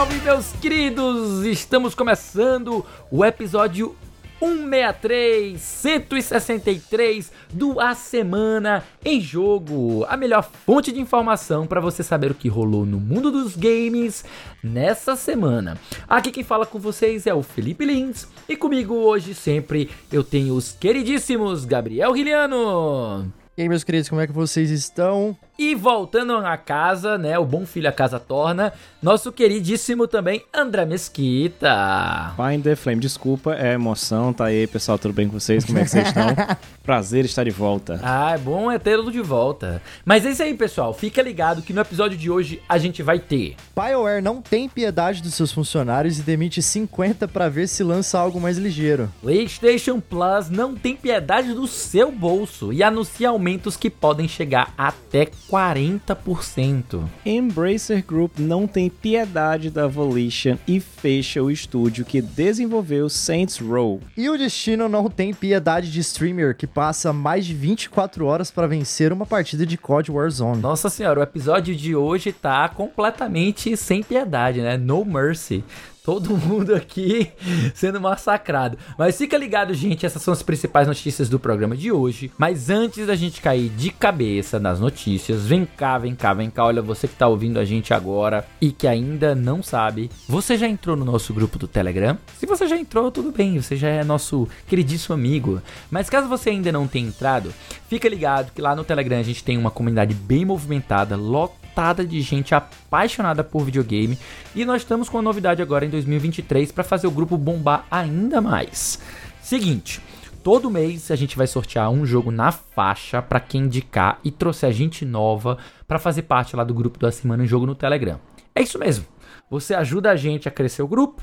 salve, meus queridos! Estamos começando o episódio 163, 163 do A Semana em Jogo, a melhor fonte de informação para você saber o que rolou no mundo dos games nessa semana. Aqui quem fala com vocês é o Felipe Lins e comigo hoje sempre eu tenho os queridíssimos Gabriel Riliano. E aí, meus queridos, como é que vocês estão? E voltando a casa, né? O bom filho a casa torna. Nosso queridíssimo também André Mesquita. Find the Flame, desculpa, é emoção. Tá aí, pessoal, tudo bem com vocês? Como é que vocês estão? Prazer estar de volta. Ah, é bom é tê-lo de volta. Mas é isso aí, pessoal. Fica ligado que no episódio de hoje a gente vai ter. BioWare não tem piedade dos seus funcionários e demite 50 para ver se lança algo mais ligeiro. PlayStation Plus não tem piedade do seu bolso e anuncia aumentos que podem chegar até 40%. Embracer Group não tem piedade da Volition e fecha o estúdio que desenvolveu Saints Row. E o destino não tem piedade de streamer que passa mais de 24 horas para vencer uma partida de COD Warzone. Nossa senhora, o episódio de hoje tá completamente sem piedade, né? No mercy. Todo mundo aqui sendo massacrado. Mas fica ligado, gente, essas são as principais notícias do programa de hoje. Mas antes da gente cair de cabeça nas notícias, vem cá, vem cá, vem cá. Olha, você que tá ouvindo a gente agora e que ainda não sabe, você já entrou no nosso grupo do Telegram? Se você já entrou, tudo bem, você já é nosso queridíssimo amigo. Mas caso você ainda não tenha entrado, fica ligado que lá no Telegram a gente tem uma comunidade bem movimentada, lotada lotada de gente apaixonada por videogame e nós estamos com uma novidade agora em 2023 para fazer o grupo bombar ainda mais. Seguinte, todo mês a gente vai sortear um jogo na faixa para quem indicar e trouxer gente nova para fazer parte lá do grupo da Semana em Jogo no Telegram. É isso mesmo. Você ajuda a gente a crescer o grupo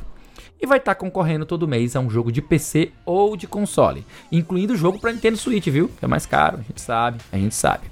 e vai estar tá concorrendo todo mês a um jogo de PC ou de console, incluindo o jogo para Nintendo Switch, viu? É mais caro, a gente sabe, a gente sabe.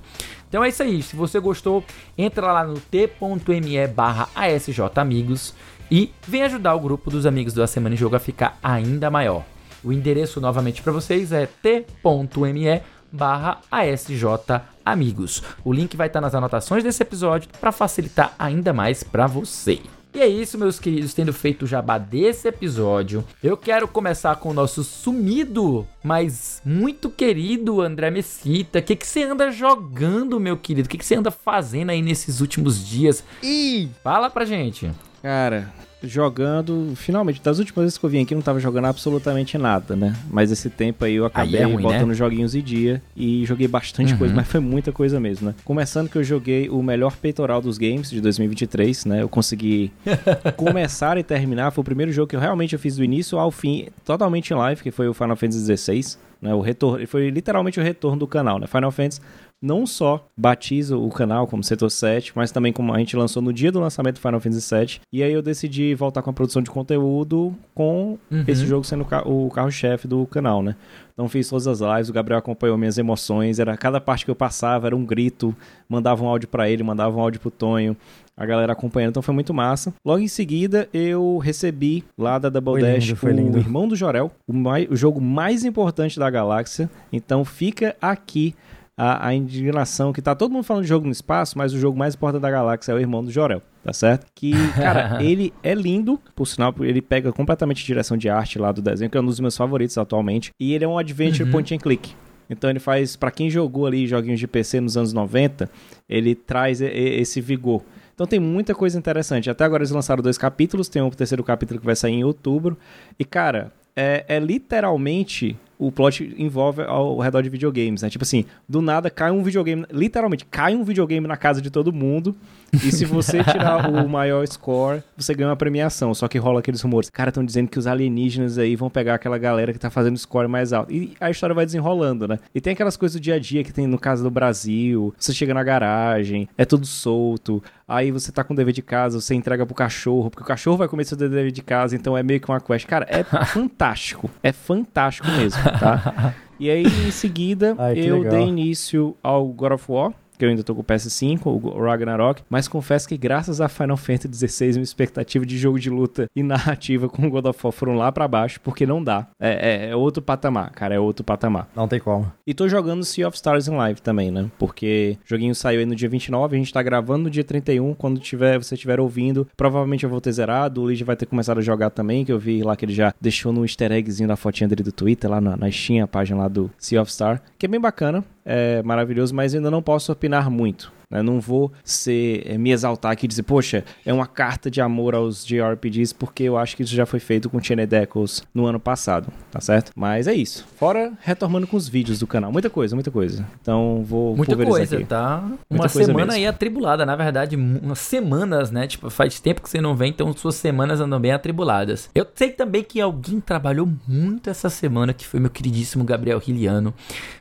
Então é isso aí. Se você gostou, entra lá no t.me barra asjamigos e vem ajudar o grupo dos amigos da Semana em Jogo a ficar ainda maior. O endereço novamente para vocês é t.me barra asjamigos. O link vai estar nas anotações desse episódio para facilitar ainda mais para você. E é isso, meus queridos, tendo feito o jabá desse episódio, eu quero começar com o nosso sumido, mas muito querido André Mesquita. O que, que você anda jogando, meu querido? O que, que você anda fazendo aí nesses últimos dias? E fala pra gente. Cara, jogando, finalmente, das últimas vezes que eu vim aqui não tava jogando absolutamente nada, né? Mas esse tempo aí eu acabei aí é ruim, botando né? joguinhos em dia e joguei bastante uhum. coisa, mas foi muita coisa mesmo, né? Começando que eu joguei o melhor peitoral dos games de 2023, né? Eu consegui começar e terminar, foi o primeiro jogo que eu realmente eu fiz do início ao fim, totalmente em live, que foi o Final Fantasy XVI. Né, o retorno, foi literalmente o retorno do canal, né? Final Fantasy não só batiza o canal como Setor 7, mas também como a gente lançou no dia do lançamento do Final Fantasy VII. E aí eu decidi voltar com a produção de conteúdo com uhum. esse jogo sendo o carro-chefe do canal, né? Então fiz todas as lives, o Gabriel acompanhou minhas emoções, era cada parte que eu passava era um grito, mandava um áudio para ele, mandava um áudio pro Tonho, a galera acompanhando, então foi muito massa. Logo em seguida, eu recebi lá da Double foi Dash lindo, o Irmão do Jorel, o, mais, o jogo mais importante da galáxia. Então fica aqui a, a indignação que tá todo mundo falando de jogo no espaço, mas o jogo mais importante da galáxia é o irmão do Jorel, tá certo? Que, cara, ele é lindo, por sinal, ele pega completamente a direção de arte lá do desenho, que é um dos meus favoritos atualmente, e ele é um adventure uhum. point and click. Então ele faz, para quem jogou ali joguinhos de PC nos anos 90, ele traz esse vigor. Então tem muita coisa interessante. Até agora eles lançaram dois capítulos, tem um terceiro capítulo que vai sair em outubro. E, cara, é, é literalmente o plot envolve ao redor de videogames, né? Tipo assim, do nada cai um videogame, literalmente cai um videogame na casa de todo mundo. E se você tirar o maior score, você ganha uma premiação. Só que rola aqueles rumores. Cara, estão dizendo que os alienígenas aí vão pegar aquela galera que tá fazendo score mais alto. E a história vai desenrolando, né? E tem aquelas coisas do dia a dia que tem no caso do Brasil. Você chega na garagem, é tudo solto. Aí você tá com dever de casa, você entrega pro cachorro, porque o cachorro vai comer seu dever de casa, então é meio que uma quest. Cara, é fantástico. É fantástico mesmo, tá? E aí, em seguida, Ai, eu legal. dei início ao God of War, que eu ainda tô com o PS5, o Ragnarok, mas confesso que graças a Final Fantasy XVI, minha expectativa de jogo de luta e narrativa com o God of War foram lá para baixo, porque não dá. É, é, é, outro patamar, cara, é outro patamar. Não tem como. E tô jogando Sea of Stars em live também, né? Porque o joguinho saiu aí no dia 29, a gente tá gravando no dia 31, quando tiver, você estiver ouvindo, provavelmente eu vou ter zerado, o Luigi vai ter começado a jogar também, que eu vi lá que ele já deixou no easter eggzinho da fotinha dele do Twitter, lá na, na Steam, a página lá do Sea of Star, que é bem bacana, é maravilhoso, mas ainda não posso opinar muito. Né? Não vou ser, é, me exaltar aqui e dizer, poxa, é uma carta de amor aos JRPGs, porque eu acho que isso já foi feito com Chained Echoes no ano passado, tá certo? Mas é isso. Fora retomando com os vídeos do canal. Muita coisa, muita coisa. Então vou Muita coisa, aqui. tá? Uma semana aí atribulada, na verdade, umas semanas, né? Tipo, faz tempo que você não vem, então suas semanas andam bem atribuladas. Eu sei também que alguém trabalhou muito essa semana, que foi meu queridíssimo Gabriel Riliano.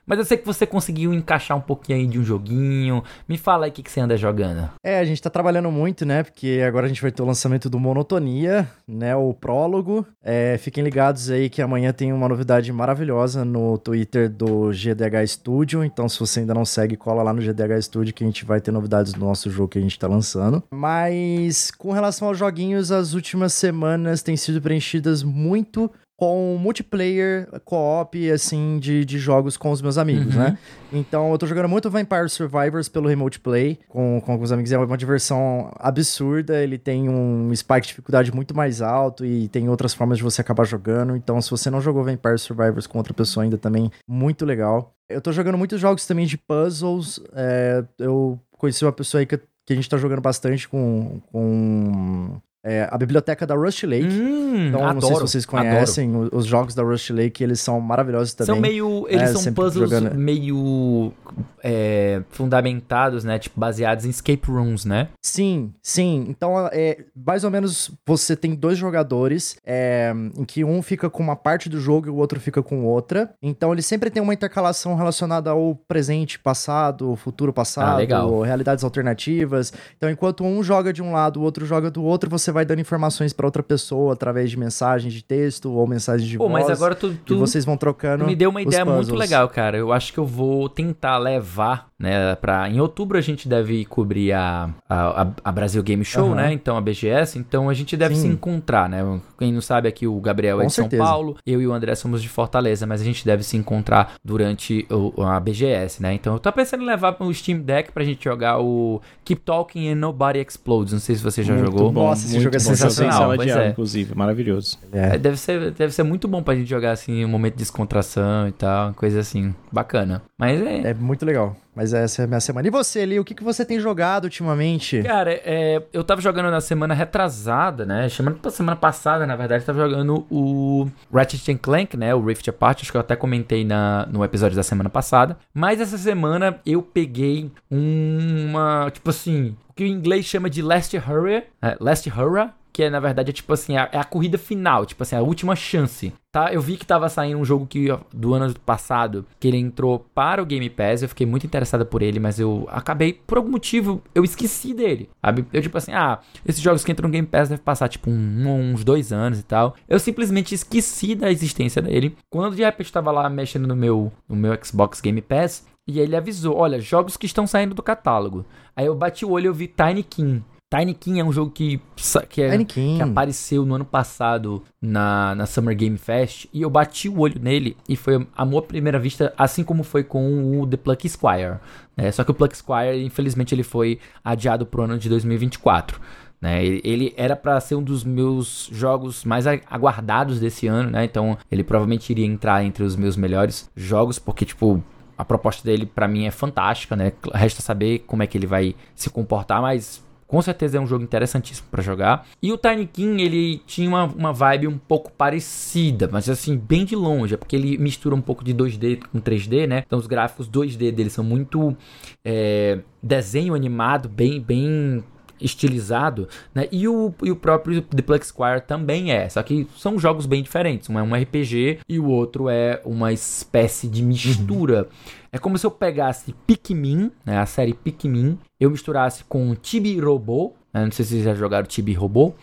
Mas eu sei que você conseguiu encaixar um pouquinho aí de um joguinho. Me fala aí o que, que você anda jogando. É, a gente tá trabalhando muito, né? Porque agora a gente vai ter o lançamento do Monotonia, né? O prólogo. É, fiquem ligados aí que amanhã tem uma novidade maravilhosa no Twitter do GDH Studio. Então, se você ainda não segue, cola lá no GDH Studio que a gente vai ter novidades do nosso jogo que a gente tá lançando. Mas com relação aos joguinhos, as últimas semanas têm sido preenchidas muito com multiplayer, co-op, assim, de, de jogos com os meus amigos, uhum. né? Então, eu tô jogando muito Vampire Survivors pelo Remote Play com, com alguns amigos. É uma diversão absurda, ele tem um spike de dificuldade muito mais alto e tem outras formas de você acabar jogando. Então, se você não jogou Vampire Survivors com outra pessoa ainda também, muito legal. Eu tô jogando muitos jogos também de puzzles. É, eu conheci uma pessoa aí que, que a gente tá jogando bastante com, com é, a biblioteca da Rust Lake. Hum, então, adoro, não sei se vocês conhecem os, os, jogos da Rust Lake, eles são maravilhosos também. São meio. Eles é, são puzzles jogando... meio é, fundamentados, né? Tipo, baseados em escape rooms, né? Sim, sim. Então, é, mais ou menos você tem dois jogadores é, em que um fica com uma parte do jogo e o outro fica com outra. Então, ele sempre tem uma intercalação relacionada ao presente, passado, futuro, passado, ah, realidades alternativas. Então, enquanto um joga de um lado, o outro joga do outro, você vai dando informações para outra pessoa através de mensagens de texto ou mensagens de Pô, voz. mas agora tu, tu, e vocês vão trocando. Me deu uma ideia muito legal, cara. Eu acho que eu vou tentar levar né? Pra, em outubro a gente deve cobrir a, a, a Brasil Game Show, uhum. né? Então a BGS, então a gente deve Sim. se encontrar, né? Quem não sabe aqui, o Gabriel é de certeza. São Paulo, eu e o André somos de Fortaleza, mas a gente deve se encontrar durante o, a BGS, né? Então eu tô pensando em levar o Steam Deck pra gente jogar o Keep Talking and Nobody Explodes. Não sei se você já muito jogou. Bom, Nossa, esse jogo é sensacional. Pois é. inclusive, maravilhoso. É. Deve, ser, deve ser muito bom pra gente jogar assim, um momento de descontração e tal, coisa assim, bacana. Mas é. É muito legal. Mas essa é a minha semana. E você, Eli, o que, que você tem jogado ultimamente? Cara, é, eu tava jogando na semana retrasada, né? Semana, semana passada, na verdade, tava jogando o Ratchet Clank, né? O Rift Apart, acho que eu até comentei na, no episódio da semana passada. Mas essa semana eu peguei uma, tipo assim, que o inglês chama de Last Hurrah, é, Last Hurrah, que é, na verdade, é tipo assim, é a corrida final, tipo assim, a última chance, tá? Eu vi que tava saindo um jogo que do ano passado, que ele entrou para o Game Pass, eu fiquei muito interessado por ele, mas eu acabei, por algum motivo, eu esqueci dele, sabe? Eu tipo assim, ah, esses jogos que entram no Game Pass devem passar, tipo, um, uns dois anos e tal. Eu simplesmente esqueci da existência dele. Quando de repente tava lá mexendo no meu, no meu Xbox Game Pass, e ele avisou, olha, jogos que estão saindo do catálogo. Aí eu bati o olho e eu vi Tiny King. Tiny King é um jogo que, que, é, que, apareceu no ano passado na, na Summer Game Fest e eu bati o olho nele e foi amor à primeira vista, assim como foi com o The Pluck Squire. Né? Só que o Pluck Squire, infelizmente, ele foi adiado pro ano de 2024. Né? Ele, ele era para ser um dos meus jogos mais aguardados desse ano, né? Então ele provavelmente iria entrar entre os meus melhores jogos, porque, tipo, a proposta dele para mim é fantástica, né? Resta saber como é que ele vai se comportar, mas com certeza é um jogo interessantíssimo para jogar. E o Tiny King, ele tinha uma, uma vibe um pouco parecida, mas assim, bem de longe, é porque ele mistura um pouco de 2D com 3D, né? Então os gráficos 2D dele são muito é, desenho animado, bem, bem estilizado, né? E o, e o próprio The Plug Squire também é, só que são jogos bem diferentes. Um é um RPG e o outro é uma espécie de mistura. Uhum. É como se eu pegasse Pikmin, né, a série Pikmin, eu misturasse com Tibi Robô, né, não sei se vocês já jogaram Tibi Robô,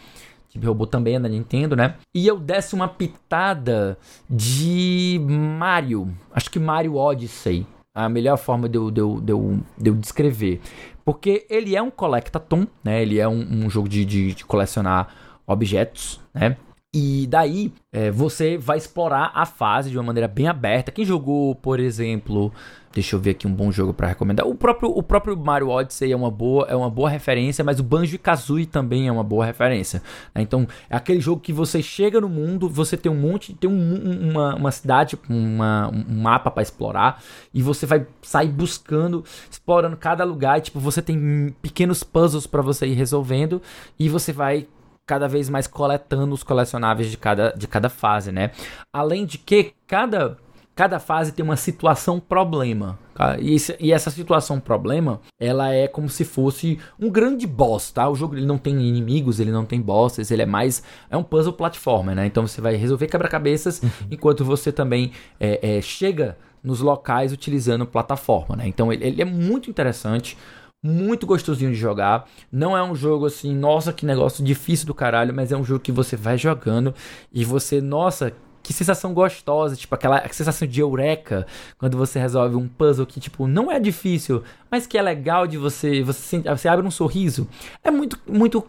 Tibi Robô também é da Nintendo, né? E eu desse uma pitada de Mario, acho que Mario Odyssey, a melhor forma de eu, de eu, de eu, de eu descrever. Porque ele é um collectathon, né? Ele é um, um jogo de, de, de colecionar objetos, né? E daí é, você vai explorar a fase de uma maneira bem aberta. Quem jogou, por exemplo, deixa eu ver aqui um bom jogo para recomendar. O próprio, o próprio Mario Odyssey é uma boa, é uma boa referência, mas o Banjo Kazooie também é uma boa referência. Né? Então é aquele jogo que você chega no mundo, você tem um monte, tem um, uma, uma cidade, uma, um mapa para explorar e você vai sair buscando, explorando cada lugar. E, tipo você tem pequenos puzzles para você ir resolvendo e você vai cada vez mais coletando os colecionáveis de cada, de cada fase, né? Além de que cada, cada fase tem uma situação problema. Tá? E, esse, e, essa situação problema, ela é como se fosse um grande boss, tá? O jogo ele não tem inimigos, ele não tem bosses, ele é mais é um puzzle platformer, né? Então você vai resolver quebra-cabeças uhum. enquanto você também é, é, chega nos locais utilizando plataforma, né? Então ele, ele é muito interessante muito gostosinho de jogar. Não é um jogo assim, nossa, que negócio difícil do caralho, mas é um jogo que você vai jogando e você, nossa, que sensação gostosa, tipo aquela sensação de eureka quando você resolve um puzzle que tipo não é difícil, mas que é legal de você, você, você abre um sorriso. É muito muito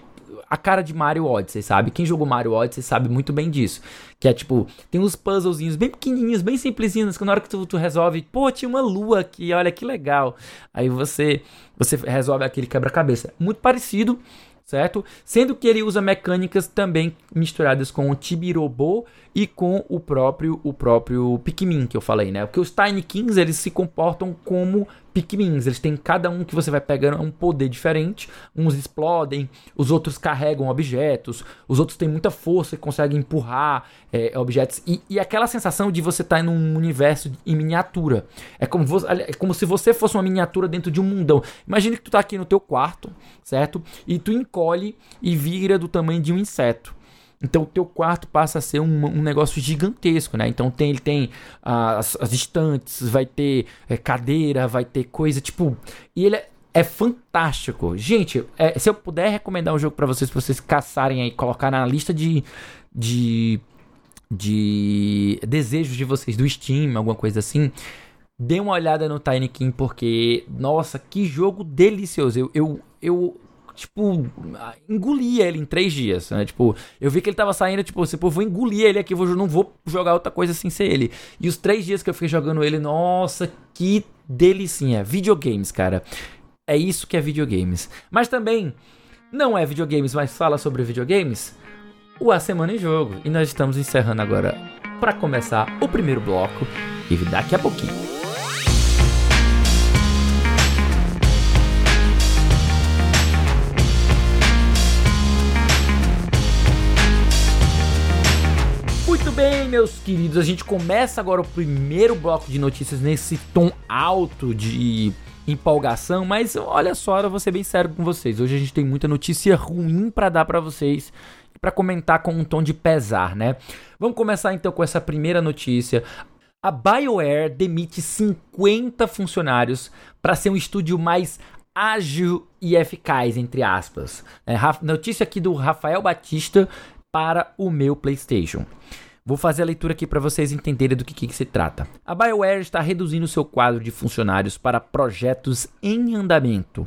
a cara de Mario Odyssey, sabe? Quem jogou Mario Odyssey sabe muito bem disso. Que é tipo, tem uns puzzlezinhos bem pequenininhos, bem simplesinhos, que na hora que tu, tu resolve, pô, tinha uma lua aqui, olha que legal. Aí você, você resolve aquele quebra-cabeça. Muito parecido, certo? Sendo que ele usa mecânicas também misturadas com o Tibirobo e com o próprio o próprio Pikmin que eu falei, né? Porque os Tiny Kings eles se comportam como Pikmins, eles têm cada um que você vai pegando um poder diferente. Uns explodem, os outros carregam objetos, os outros têm muita força e conseguem empurrar é, objetos. E, e, aquela sensação de você estar tá em um universo em miniatura. É como, é como se você fosse uma miniatura dentro de um mundão. Imagina que tu tá aqui no teu quarto, certo? E tu encolhe e vira do tamanho de um inseto. Então o teu quarto passa a ser um, um negócio gigantesco, né? Então tem, ele tem uh, as, as, estantes, vai ter é, cadeira, vai ter coisa, tipo... E ele é, é fantástico. Gente, é, se eu puder recomendar um jogo para vocês, pra vocês caçarem aí, colocar na lista de... de de desejos de vocês do Steam, alguma coisa assim, dê uma olhada no Tiny King porque nossa, que jogo delicioso. Eu, eu, eu tipo, engolia ele em três dias, né? Tipo, eu vi que ele tava saindo, tipo, assim, pô, vou engolir ele aqui, vou, não vou jogar outra coisa sem ser ele. E os três dias que eu fiquei jogando ele, nossa, que delicinha. Videogames, cara. É isso que é videogames. Mas também, não é videogames, mas fala sobre videogames. O A Semana em Jogo. E nós estamos encerrando agora para começar o primeiro bloco. E daqui a pouquinho. Bem, meus queridos, a gente começa agora o primeiro bloco de notícias nesse tom alto de empolgação, mas olha só, eu vou ser bem sério com vocês. Hoje a gente tem muita notícia ruim para dar para vocês e para comentar com um tom de pesar, né? Vamos começar então com essa primeira notícia. A BioWare demite 50 funcionários para ser um estúdio mais ágil e eficaz, entre aspas. É, notícia aqui do Rafael Batista para o meu PlayStation. Vou fazer a leitura aqui para vocês entenderem do que, que, se trata. A BioWare está reduzindo seu quadro de funcionários para projetos em andamento.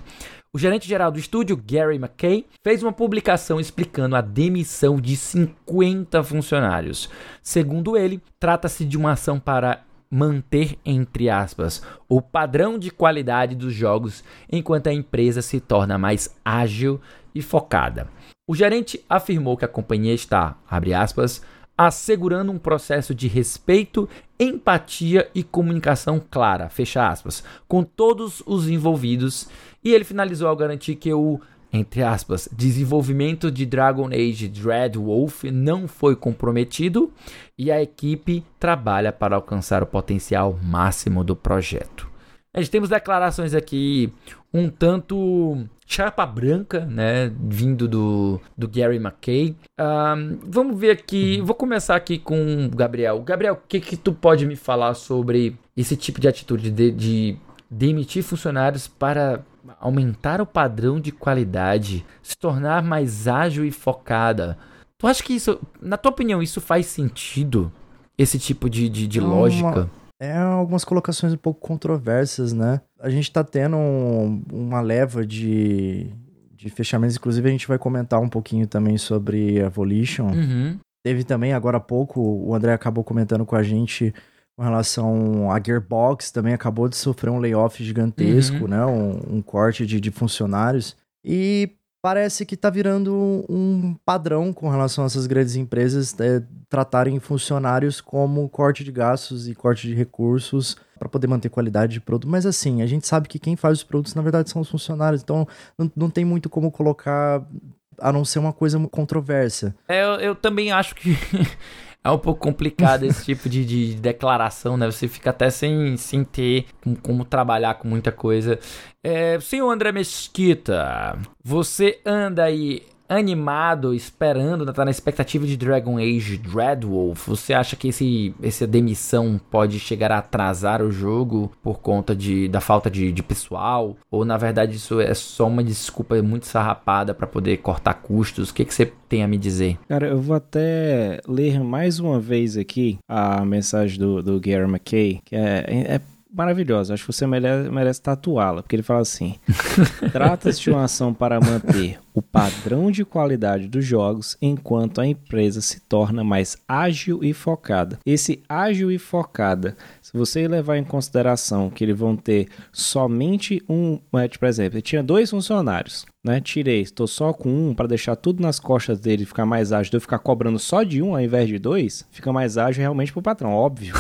O gerente geral do estúdio, Gary McKay, fez uma publicação explicando a demissão de 50 funcionários. Segundo ele, trata-se de uma ação para manter, entre aspas, o padrão de qualidade dos jogos enquanto a empresa se torna mais ágil e focada. O gerente afirmou que a companhia está, abre aspas, assegurando um processo de respeito, empatia e comunicação clara, fecha aspas, com todos os envolvidos. E ele finalizou ao garantir que o entre aspas, desenvolvimento de Dragon Age Dread Wolf não foi comprometido e a equipe trabalha para alcançar o potencial máximo do projeto. A gente temos declarações aqui um tanto chapa branca, né, vindo do, do Gary McKay. Um, vamos ver aqui, uhum. vou começar aqui com o Gabriel. Gabriel, o que que tu pode me falar sobre esse tipo de atitude de, de demitir funcionários para aumentar o padrão de qualidade, se tornar mais ágil e focada? Tu acha que isso, na tua opinião, isso faz sentido? Esse tipo de, de, de lógica? É algumas colocações um pouco controversas, né? A gente tá tendo um, uma leva de, de fechamentos, inclusive a gente vai comentar um pouquinho também sobre a Volition. Uhum. Teve também, agora há pouco, o André acabou comentando com a gente com relação a Gearbox, também acabou de sofrer um layoff gigantesco, uhum. né? Um, um corte de, de funcionários. E parece que está virando um padrão com relação a essas grandes empresas é, tratarem funcionários como corte de gastos e corte de recursos para poder manter qualidade de produto. Mas assim, a gente sabe que quem faz os produtos na verdade são os funcionários, então não, não tem muito como colocar a não ser uma coisa controversa. É, eu, eu também acho que é um pouco complicado esse tipo de, de, declaração, né? Você fica até sem, sem ter como, como trabalhar com muita coisa. É, senhor André Mesquita, você anda aí animado, esperando, tá na expectativa de Dragon Age Dreadwolf. Você acha que esse, essa demissão pode chegar a atrasar o jogo por conta de, da falta de, de pessoal? Ou na verdade isso é só uma desculpa muito sarrapada para poder cortar custos? O que, que você tem a me dizer? Cara, eu vou até ler mais uma vez aqui a mensagem do, do Gary McKay, que é, é maravilhosa. Acho que você merece, merece tatuá-la, porque ele fala assim: trata-se de uma ação para manter o padrão de qualidade dos jogos enquanto a empresa se torna mais ágil e focada. Esse ágil e focada, se você levar em consideração que eles vão ter somente um, né, por exemplo, tinha dois funcionários, né? Tirei, estou só com um para deixar tudo nas costas dele ficar mais ágil. De eu ficar cobrando só de um ao invés de dois, fica mais ágil realmente para o patrão, óbvio.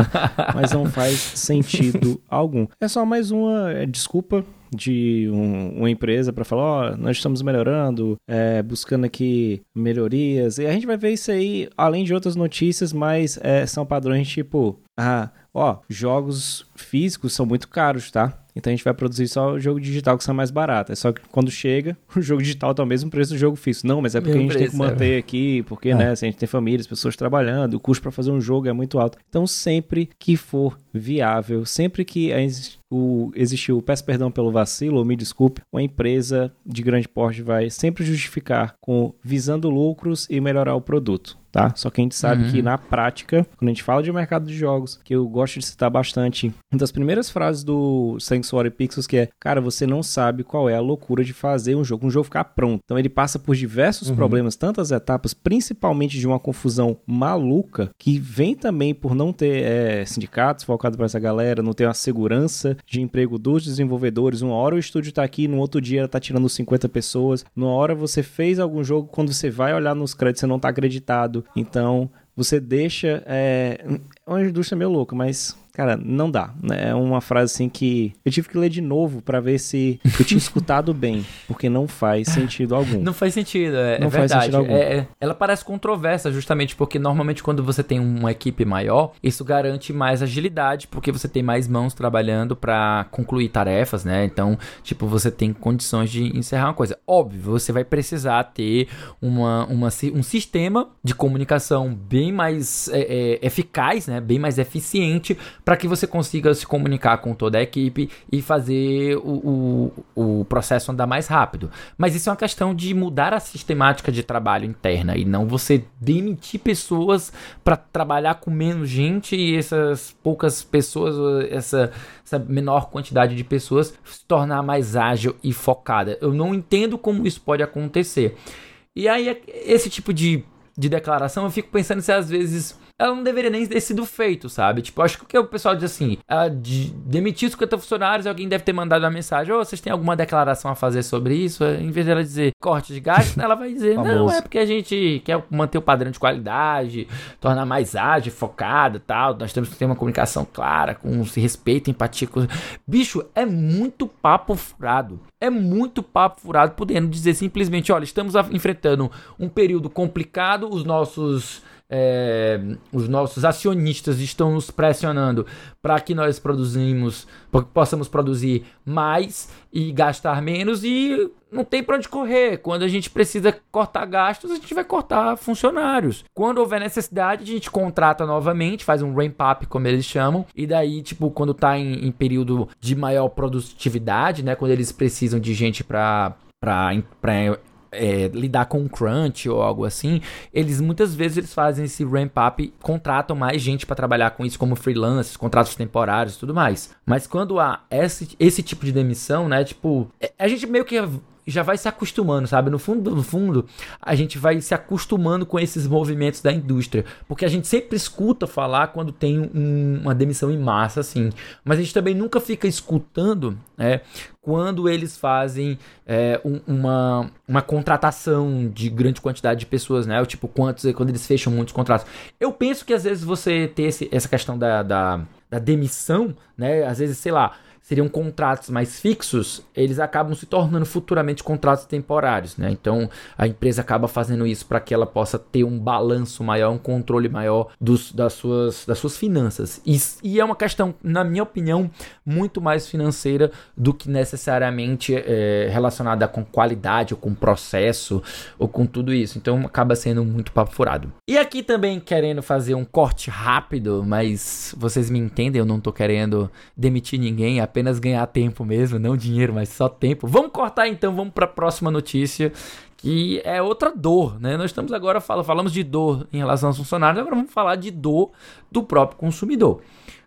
Mas não faz sentido algum. É só mais uma é, desculpa de um, uma empresa para falar, ó, oh, nós estamos melhorando, é, buscando aqui melhorias. E a gente vai ver isso aí, além de outras notícias, mas é, são padrões tipo, ah, ó, jogos físicos são muito caros, tá? Então a gente vai produzir só o jogo digital que são mais barato. É só que quando chega, o jogo digital tá o mesmo preço do jogo físico. Não, mas é porque Meu a gente preço, tem que manter é. aqui, porque, é. né, se a gente tem famílias, pessoas trabalhando, o custo para fazer um jogo é muito alto. Então sempre que for viável, sempre que a, o, existiu, peço perdão pelo vacilo, ou me desculpe, uma empresa de grande porte vai sempre justificar com visando lucros e melhorar o produto tá? Só que a gente sabe uhum. que na prática, quando a gente fala de mercado de jogos, que eu gosto de citar bastante, uma das primeiras frases do Sanctuary Pixels que é, cara, você não sabe qual é a loucura de fazer um jogo, um jogo ficar pronto. Então ele passa por diversos uhum. problemas, tantas etapas, principalmente de uma confusão maluca, que vem também por não ter é, sindicatos focados para essa galera, não ter uma segurança de emprego dos desenvolvedores. Uma hora o estúdio tá aqui, no outro dia tá tirando 50 pessoas, numa hora você fez algum jogo, quando você vai olhar nos créditos, você não tá acreditado. Então, você deixa. É, é uma indústria meio louca, mas Cara, não dá. Né? É uma frase assim que eu tive que ler de novo para ver se eu tinha escutado bem, porque não faz sentido algum. Não faz sentido, é, não é faz verdade. Sentido algum. É, é, ela parece controversa justamente porque normalmente quando você tem uma equipe maior, isso garante mais agilidade, porque você tem mais mãos trabalhando para concluir tarefas, né? Então, tipo, você tem condições de encerrar uma coisa. Óbvio, você vai precisar ter uma, uma um sistema de comunicação bem mais é, é eficaz, né? Bem mais eficiente para que você consiga se comunicar com toda a equipe e fazer o, o, o, processo andar mais rápido. Mas isso é uma questão de mudar a sistemática de trabalho interna e não você demitir pessoas para trabalhar com menos gente e essas poucas pessoas, essa, essa menor quantidade de pessoas se tornar mais ágil e focada. Eu não entendo como isso pode acontecer. E aí, esse tipo de, de declaração, eu fico pensando se às vezes ela não deveria nem ter sido feito, sabe? Tipo, acho que o pessoal diz assim, ela de, demitiu 50 funcionários, alguém deve ter mandado uma mensagem, ou oh, vocês têm alguma declaração a fazer sobre isso? Em vez dela dizer corte de gastos, ela vai dizer, não, é porque a gente quer manter o padrão de qualidade, tornar mais ágil, focada tal, nós temos que ter uma comunicação clara, com respeito, empatia. Com... Bicho, é muito papo furado. É muito papo furado, podendo dizer simplesmente, olha, estamos enfrentando um período complicado, os nossos é, os nossos acionistas estão nos pressionando para que nós produzimos, possamos produzir mais e gastar menos e não tem para onde correr. Quando a gente precisa cortar gastos, a gente vai cortar funcionários. Quando houver necessidade, a gente contrata novamente, faz um ramp up, como eles chamam, e daí, tipo, quando tá em, em período de maior produtividade, né, quando eles precisam de gente para para é, lidar com crunch ou algo assim, eles muitas vezes eles fazem esse ramp up, contratam mais gente para trabalhar com isso como freelancers, contratos temporários tudo mais. Mas quando há esse, esse tipo de demissão, né, tipo, é, a gente meio que já vai se acostumando, sabe? No fundo, no fundo, a gente vai se acostumando com esses movimentos da indústria, porque a gente sempre escuta falar quando tem um, uma demissão em massa, assim, mas a gente também nunca fica escutando, né? Quando eles fazem é, um, uma, uma contratação de grande quantidade de pessoas, né? O tipo, quantos, quando eles fecham muitos contratos. Eu penso que às vezes você ter esse, essa questão da, da, da demissão, né? Às vezes, sei lá, seriam contratos mais fixos, eles acabam se tornando futuramente contratos temporários, né? Então a empresa acaba fazendo isso para que ela possa ter um balanço maior, um controle maior dos, das, suas, das suas finanças. E, e é uma questão, na minha opinião, muito mais financeira do que necessariamente é, relacionada com qualidade ou com processo ou com tudo isso. Então acaba sendo muito papo furado. E aqui também querendo fazer um corte rápido, mas vocês me entendem, eu não tô querendo demitir ninguém, apenas ganhar tempo mesmo, não dinheiro, mas só tempo. Vamos cortar então, vamos para a próxima notícia, que é outra dor, né? Nós estamos agora fala, falamos de dor em relação aos funcionários, agora vamos falar de dor do próprio consumidor.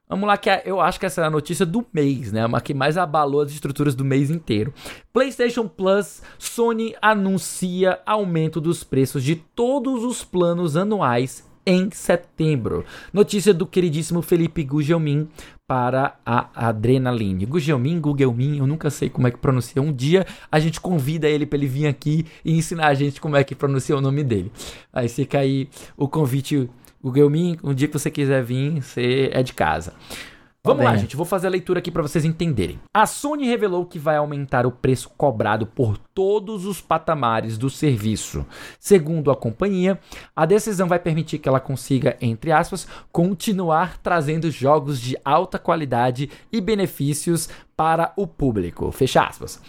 Vamos lá, que é, eu acho que essa é a notícia do mês, né? Uma que mais abalou as estruturas do mês inteiro. PlayStation Plus, Sony anuncia aumento dos preços de todos os planos anuais em setembro. Notícia do queridíssimo Felipe Gugelmin para a Adrenaline. Gugelmin, Gugelmin, eu nunca sei como é que pronuncia. Um dia a gente convida ele para ele vir aqui e ensinar a gente como é que pronuncia o nome dele. Aí fica aí o convite, Gugelmin, um dia que você quiser vir, você é de casa. Vamos lá, gente. Vou fazer a leitura aqui para vocês entenderem. A Sony revelou que vai aumentar o preço cobrado por todos os patamares do serviço. Segundo a companhia, a decisão vai permitir que ela consiga, entre aspas, continuar trazendo jogos de alta qualidade e benefícios para o público. Fecha aspas.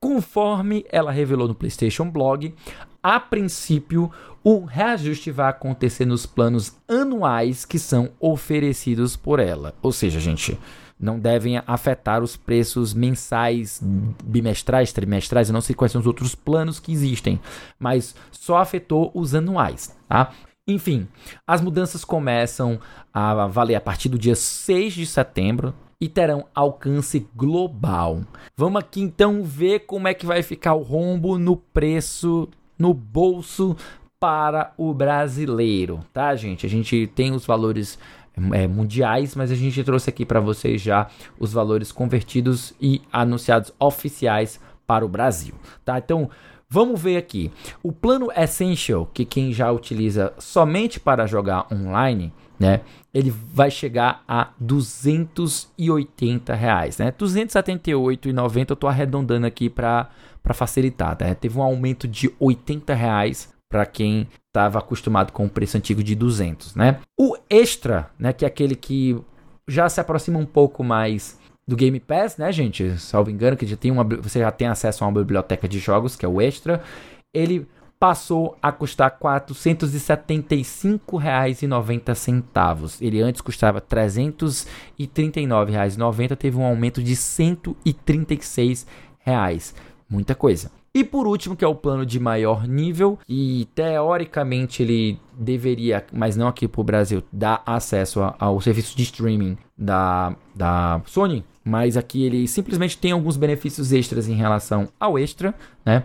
Conforme ela revelou no PlayStation Blog, a princípio, o reajuste vai acontecer nos planos anuais que são oferecidos por ela. Ou seja, gente, não devem afetar os preços mensais, bimestrais, trimestrais, eu não sei quais são os outros planos que existem, mas só afetou os anuais, tá? Enfim, as mudanças começam a valer a partir do dia 6 de setembro e terão alcance global. Vamos aqui então ver como é que vai ficar o rombo no preço no bolso para o brasileiro, tá, gente? A gente tem os valores é, mundiais, mas a gente trouxe aqui para vocês já os valores convertidos e anunciados oficiais para o Brasil, tá? Então, vamos ver aqui. O plano Essential, que quem já utiliza somente para jogar online, né? Ele vai chegar a 280 reais, né? 278,90 eu tô arredondando aqui para para facilitar, né? Teve um aumento de 80 reais para quem estava acostumado com o preço antigo de 200, né? O extra, né, que é aquele que já se aproxima um pouco mais do Game Pass, né, gente? Salvo engano, que já tem uma, você já tem acesso a uma biblioteca de jogos, que é o extra. Ele passou a custar R$ 465,90. Ele antes custava R$ 339,90, teve um aumento de 136 reais muita coisa. E por último, que é o plano de maior nível, e teoricamente ele deveria, mas não aqui para o Brasil, dar acesso ao serviço de streaming da, da Sony, mas aqui ele simplesmente tem alguns benefícios extras em relação ao extra, né?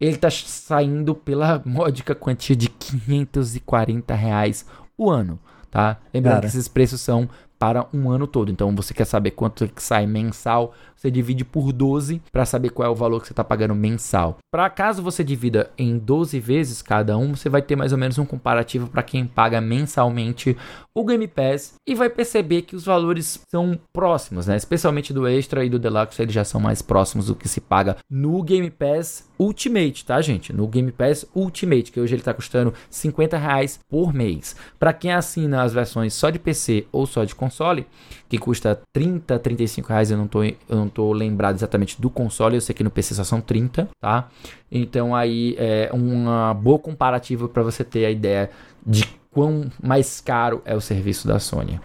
Ele está saindo pela módica quantia de 540 reais o ano, tá? Lembrando Cara. que esses preços são para um ano todo. Então você quer saber quanto que sai mensal, você divide por 12 para saber qual é o valor que você está pagando mensal. Para caso você divida em 12 vezes cada um, você vai ter mais ou menos um comparativo para quem paga mensalmente o Game Pass e vai perceber que os valores são próximos, né? Especialmente do Extra e do Deluxe, eles já são mais próximos do que se paga no Game Pass Ultimate, tá, gente? No Game Pass Ultimate, que hoje ele está custando 50 reais por mês. Para quem assina as versões só de PC ou só de console, que custa 30, 35 reais, eu não tô, eu não tô lembrado exatamente do console, eu sei que no PC só são 30, tá? Então aí é uma boa comparativa para você ter a ideia de quão mais caro é o serviço da Sony.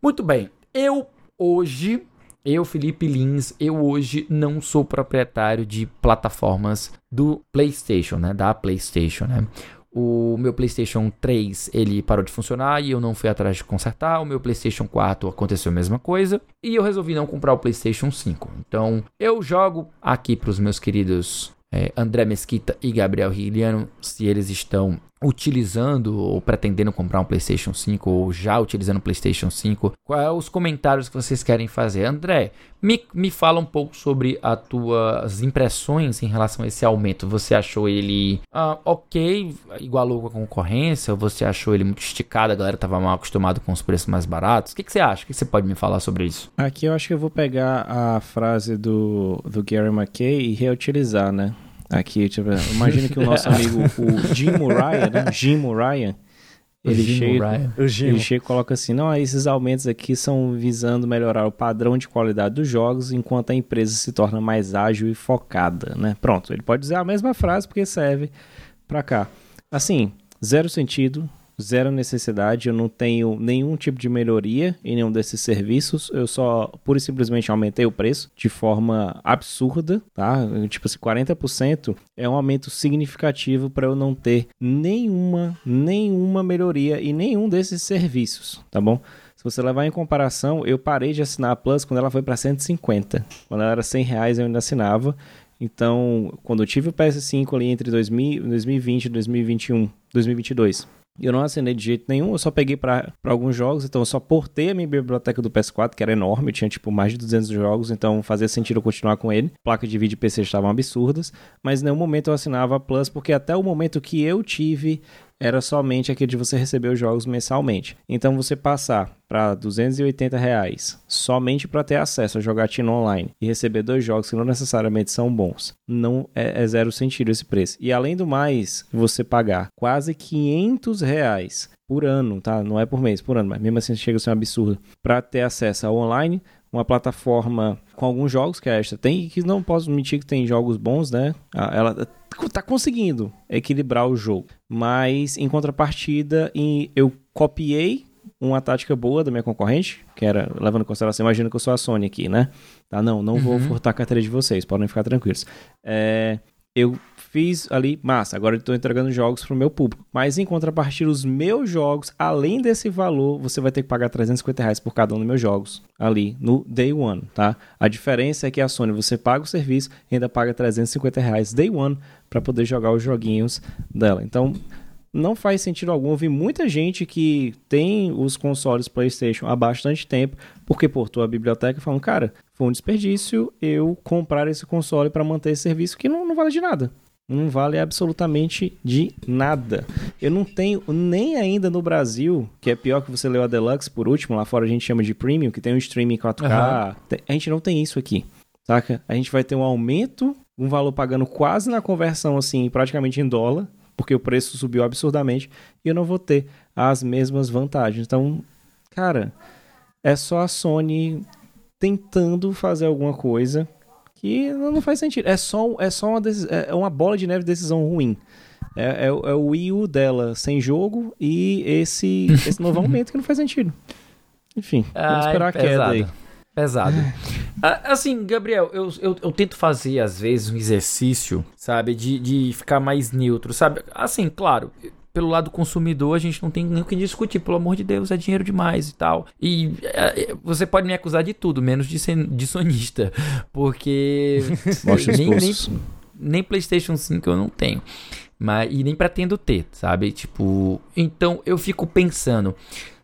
Muito bem, eu hoje eu, Felipe Lins, eu hoje não sou proprietário de plataformas do PlayStation, né? Da PlayStation, né? O meu PlayStation 3 ele parou de funcionar e eu não fui atrás de consertar. O meu PlayStation 4 aconteceu a mesma coisa e eu resolvi não comprar o PlayStation 5. Então eu jogo aqui para os meus queridos é, André Mesquita e Gabriel Rigliano, se eles estão utilizando ou pretendendo comprar um PlayStation 5 ou já utilizando o PlayStation 5, quais são os comentários que vocês querem fazer? André, me, me fala um pouco sobre as tuas impressões em relação a esse aumento. Você achou ele ah, ok, igualou com a concorrência? Você achou ele muito esticado? A galera estava mal acostumada com os preços mais baratos? O que, que você acha? O que você pode me falar sobre isso? Aqui eu acho que eu vou pegar a frase do, do Gary McKay e reutilizar, né? Aqui, tipo, imagina que o nosso amigo, o Jim Ryan, né? Jim Ryan, ele chega, ele chega e coloca assim, não, esses aumentos aqui são visando melhorar o padrão de qualidade dos jogos, enquanto a empresa se torna mais ágil e focada, né? Pronto, ele pode dizer a mesma frase porque serve para cá. Assim, zero sentido, zero necessidade, eu não tenho nenhum tipo de melhoria em nenhum desses serviços, eu só pura e simplesmente aumentei o preço de forma absurda, tá? Tipo assim, 40% é um aumento significativo para eu não ter nenhuma, nenhuma melhoria em nenhum desses serviços, tá bom? Se você levar em comparação, eu parei de assinar a Plus quando ela foi para 150. Quando ela era 100 reais eu ainda assinava. Então, quando eu tive o PS5 ali entre 2000, 2020 e 2021, 2022, eu não assinei de jeito nenhum, eu só peguei para alguns jogos, então eu só portei a minha biblioteca do PS4, que era enorme, tinha tipo mais de 200 jogos, então fazia sentido eu continuar com ele. Placa de vídeo e PC estavam absurdas, mas em nenhum momento eu assinava Plus, porque até o momento que eu tive era somente aquele de você receber os jogos mensalmente. Então você passar para 280 reais somente para ter acesso a jogatina online e receber dois jogos que não necessariamente são bons, não é, é, zero sentido esse preço. E além do mais, você pagar quase 500 reais por ano, tá? Não é por mês, por ano, mas mesmo assim chega a ser um absurdo para ter acesso ao online uma plataforma com alguns jogos que a Extra tem e que não posso mentir que tem jogos bons, né? Ela tá conseguindo equilibrar o jogo. Mas em contrapartida, eu copiei uma tática boa da minha concorrente, que era levando em consideração, imagina que eu sou a Sony aqui, né? Tá, não, não vou uhum. furtar a carteira de vocês, podem ficar tranquilos. É, eu fiz ali, massa, agora estou entregando jogos para o meu público. Mas em contrapartida, os meus jogos, além desse valor, você vai ter que pagar 350 reais por cada um dos meus jogos ali no Day One, tá? A diferença é que a Sony, você paga o serviço e ainda paga 350 reais Day One para poder jogar os joguinhos dela. Então, não faz sentido algum. Eu vi muita gente que tem os consoles PlayStation há bastante tempo, porque portou a biblioteca falando, cara, foi um desperdício eu comprar esse console para manter esse serviço que não, não vale de nada não vale absolutamente de nada. Eu não tenho nem ainda no Brasil, que é pior que você leu a Deluxe por último, lá fora a gente chama de Premium, que tem um streaming 4K. Uhum. A gente não tem isso aqui, saca? A gente vai ter um aumento, um valor pagando quase na conversão, assim, praticamente em dólar, porque o preço subiu absurdamente, e eu não vou ter as mesmas vantagens. Então, cara, é só a Sony tentando fazer alguma coisa que não faz sentido. É só, é só uma, é uma bola de neve de decisão ruim. É, é, é, o Wii U dela sem jogo e esse, esse novo aumento que não faz sentido. Enfim, vamos esperar a queda aí. Pesado. Ah, assim, Gabriel, eu, eu, eu, tento fazer às vezes um exercício, sabe, de, de ficar mais neutro, sabe? Assim, claro, pelo lado consumidor, a gente não tem nem o que discutir. Pelo amor de Deus, é dinheiro demais e tal. E é, você pode me acusar de tudo, menos de ser de sonista. Porque nem, nem, nem, PlayStation 5 eu não tenho. Mas, e nem pretendo ter, sabe? Tipo, então eu fico pensando.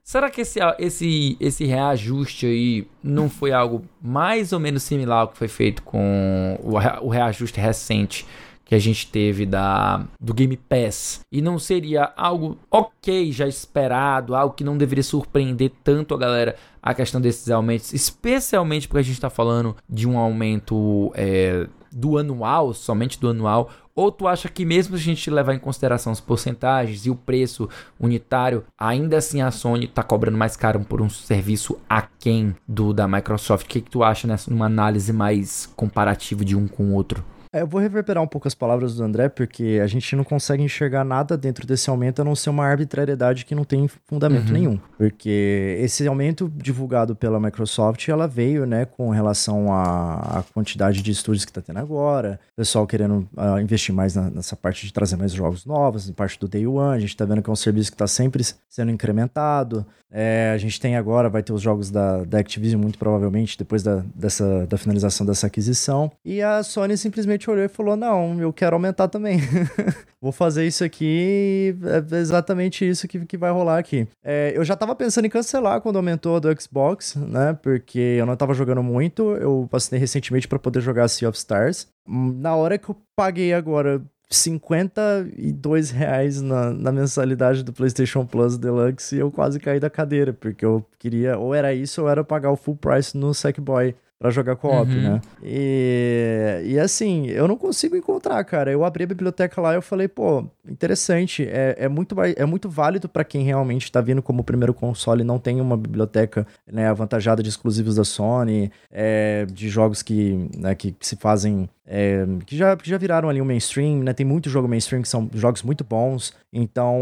Será que esse, esse, esse reajuste aí não foi algo mais ou menos similar ao que foi feito com o, o reajuste recente que a gente teve da do Game Pass e não seria algo ok já esperado, algo que não deveria surpreender tanto a galera a questão desses aumentos, especialmente porque a gente está falando de um aumento é, do anual, somente do anual, ou tu acha que mesmo se a gente levar em consideração as porcentagens e o preço unitário, ainda assim a Sony está cobrando mais caro por um serviço aquém do da Microsoft? O que, que tu acha nessa numa análise mais comparativa de um com o outro? É, eu vou reverberar um pouco as palavras do André, porque a gente não consegue enxergar nada dentro desse aumento a não ser uma arbitrariedade que não tem fundamento uhum. nenhum. Porque esse aumento divulgado pela Microsoft, ela veio, né, com relação à, à quantidade de estúdios que está tendo agora, pessoal querendo uh, investir mais na, nessa parte de trazer mais jogos novos, na parte do Day One, a gente está vendo que é um serviço que está sempre sendo incrementado. É, a gente tem agora, vai ter os jogos da, da Activision, muito provavelmente, depois da, dessa, da finalização dessa aquisição. E a Sony simplesmente olhou e falou: não, eu quero aumentar também. Vou fazer isso aqui, é exatamente isso que, que vai rolar aqui. É, eu já tava pensando em cancelar quando aumentou do Xbox, né? Porque eu não tava jogando muito. Eu passei recentemente para poder jogar Sea of Stars. Na hora que eu paguei agora 52 reais na, na mensalidade do PlayStation Plus Deluxe e eu quase caí da cadeira, porque eu queria, ou era isso, ou era pagar o full price no Sackboy para jogar co-op, uhum. né? E, e assim, eu não consigo encontrar, cara. Eu abri a biblioteca lá e eu falei, pô, interessante. É, é, muito, é muito válido para quem realmente tá vindo como primeiro console e não tem uma biblioteca né, avantajada de exclusivos da Sony, é, de jogos que, né, que, que se fazem é, que, já, que já viraram ali um mainstream, né? Tem muito jogo mainstream que são jogos muito bons. Então,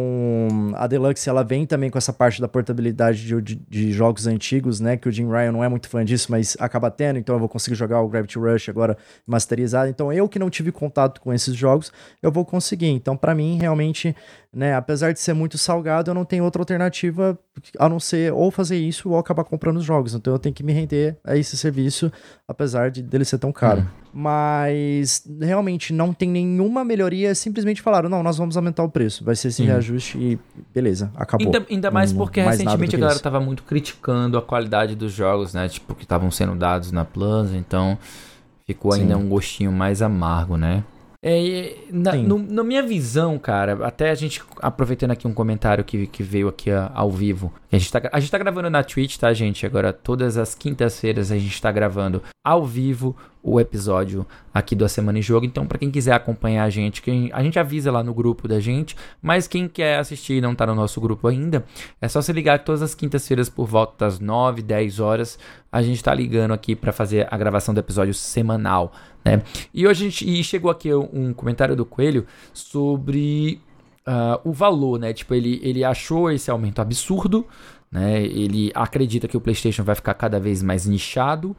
a Deluxe, ela vem também com essa parte da portabilidade de, de, de, jogos antigos, né? Que o Jim Ryan não é muito fã disso, mas acaba tendo. Então, eu vou conseguir jogar o Gravity Rush agora masterizado. Então, eu que não tive contato com esses jogos, eu vou conseguir. Então, para mim, realmente, né? Apesar de ser muito salgado, eu não tenho outra alternativa a não ser ou fazer isso ou acabar comprando os jogos. Então, eu tenho que me render a esse serviço, apesar de dele ser tão caro. Hum. Mas realmente não tem nenhuma melhoria, simplesmente falaram: não, nós vamos aumentar o preço, vai ser esse reajuste e beleza, acabou. Ainda, ainda mais porque mais recentemente a galera isso. tava muito criticando a qualidade dos jogos, né? Tipo, que estavam sendo dados na Plus, então ficou Sim. ainda um gostinho mais amargo, né? É, na, no, na, minha visão, cara, até a gente aproveitando aqui um comentário que, que veio aqui a, ao vivo. A gente, tá, a gente tá gravando na Twitch, tá, gente? Agora, todas as quintas-feiras a gente tá gravando ao vivo o episódio aqui do A Semana em Jogo. Então, para quem quiser acompanhar a gente, quem, a gente avisa lá no grupo da gente, mas quem quer assistir e não tá no nosso grupo ainda, é só se ligar todas as quintas-feiras por volta das 9, 10 horas, a gente tá ligando aqui para fazer a gravação do episódio semanal, né? E hoje a gente, e chegou aqui um comentário do Coelho sobre uh, o valor, né? Tipo, ele, ele achou esse aumento absurdo, né? Ele acredita que o PlayStation vai ficar cada vez mais nichado.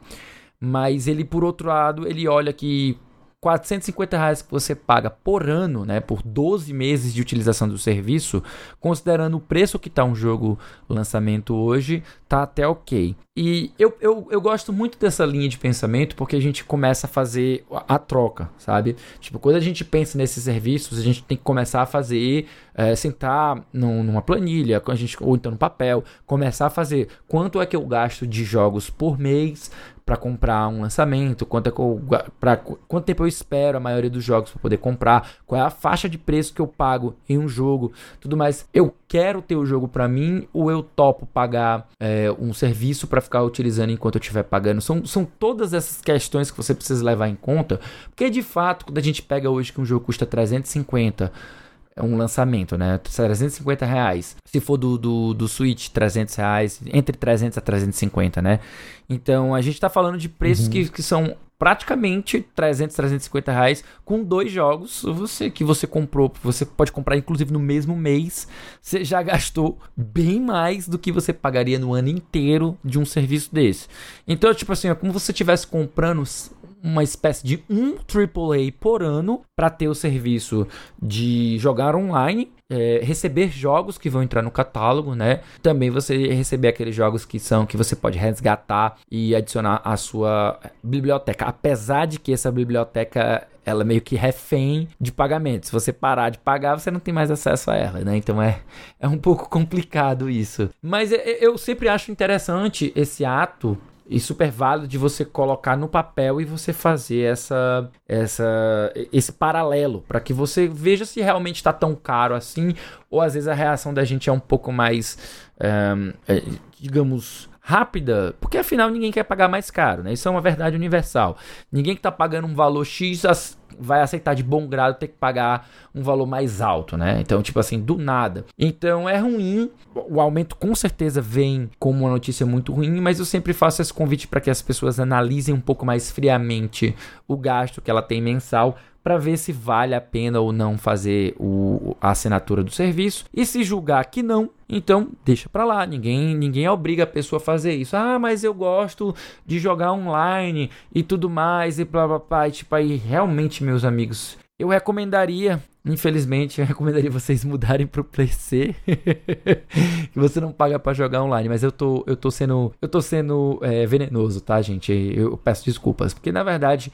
Mas ele, por outro lado, ele olha que 450 reais que você paga por ano, né, por 12 meses de utilização do serviço, considerando o preço que está um jogo lançamento hoje, tá até ok. E eu, eu, eu gosto muito dessa linha de pensamento porque a gente começa a fazer a, troca, sabe? Tipo, quando a gente pensa nesses serviços, a gente tem que começar a fazer, é, sentar num, numa planilha, a gente, ou então no papel, começar a fazer quanto é que eu gasto de jogos por mês, para comprar um lançamento, quanto, é eu, pra, quanto tempo eu espero a maioria dos jogos para poder comprar, qual é a faixa de preço que eu pago em um jogo, tudo mais. Eu quero ter o jogo para mim ou eu topo pagar é, um serviço para ficar utilizando enquanto eu estiver pagando? São, são todas essas questões que você precisa levar em conta, porque de fato, quando a gente pega hoje que um jogo custa 350 é um lançamento, né? 350 reais. Se for do, do, do Switch, 300 reais. Entre 300 a 350, né? Então a gente tá falando de preços uhum. que, que são praticamente 300, 350 reais com dois jogos você que você comprou. Você pode comprar inclusive no mesmo mês. Você já gastou bem mais do que você pagaria no ano inteiro de um serviço desse. Então, tipo assim, é como se você estivesse comprando uma espécie de um AAA por ano para ter o serviço de jogar online, é, receber jogos que vão entrar no catálogo, né? Também você receber aqueles jogos que são que você pode resgatar e adicionar à sua biblioteca. Apesar de que essa biblioteca ela é meio que refém de pagamento. Se você parar de pagar, você não tem mais acesso a ela, né? Então é, é um pouco complicado isso. Mas eu sempre acho interessante esse ato e super válido de você colocar no papel e você fazer essa, essa esse paralelo para que você veja se realmente está tão caro assim ou às vezes a reação da gente é um pouco mais é, digamos rápida, porque afinal ninguém quer pagar mais caro, né? Isso é uma verdade universal. Ninguém que está pagando um valor X vai aceitar de bom grado ter que pagar um valor mais alto, né? Então, tipo assim, do nada. Então é ruim. O aumento com certeza vem como uma notícia muito ruim, mas eu sempre faço esse convite para que as pessoas analisem um pouco mais friamente o gasto que ela tem mensal para ver se vale a pena ou não fazer o, a assinatura do serviço. E se julgar que não, então deixa para lá. Ninguém ninguém obriga a pessoa a fazer isso. Ah, mas eu gosto de jogar online e tudo mais e blá blá blá. E, tipo aí, realmente, meus amigos, eu recomendaria Infelizmente, eu recomendaria vocês mudarem pro PC. que você não paga para jogar online. Mas eu tô, eu tô sendo, eu tô sendo é, venenoso, tá, gente? Eu peço desculpas. Porque na verdade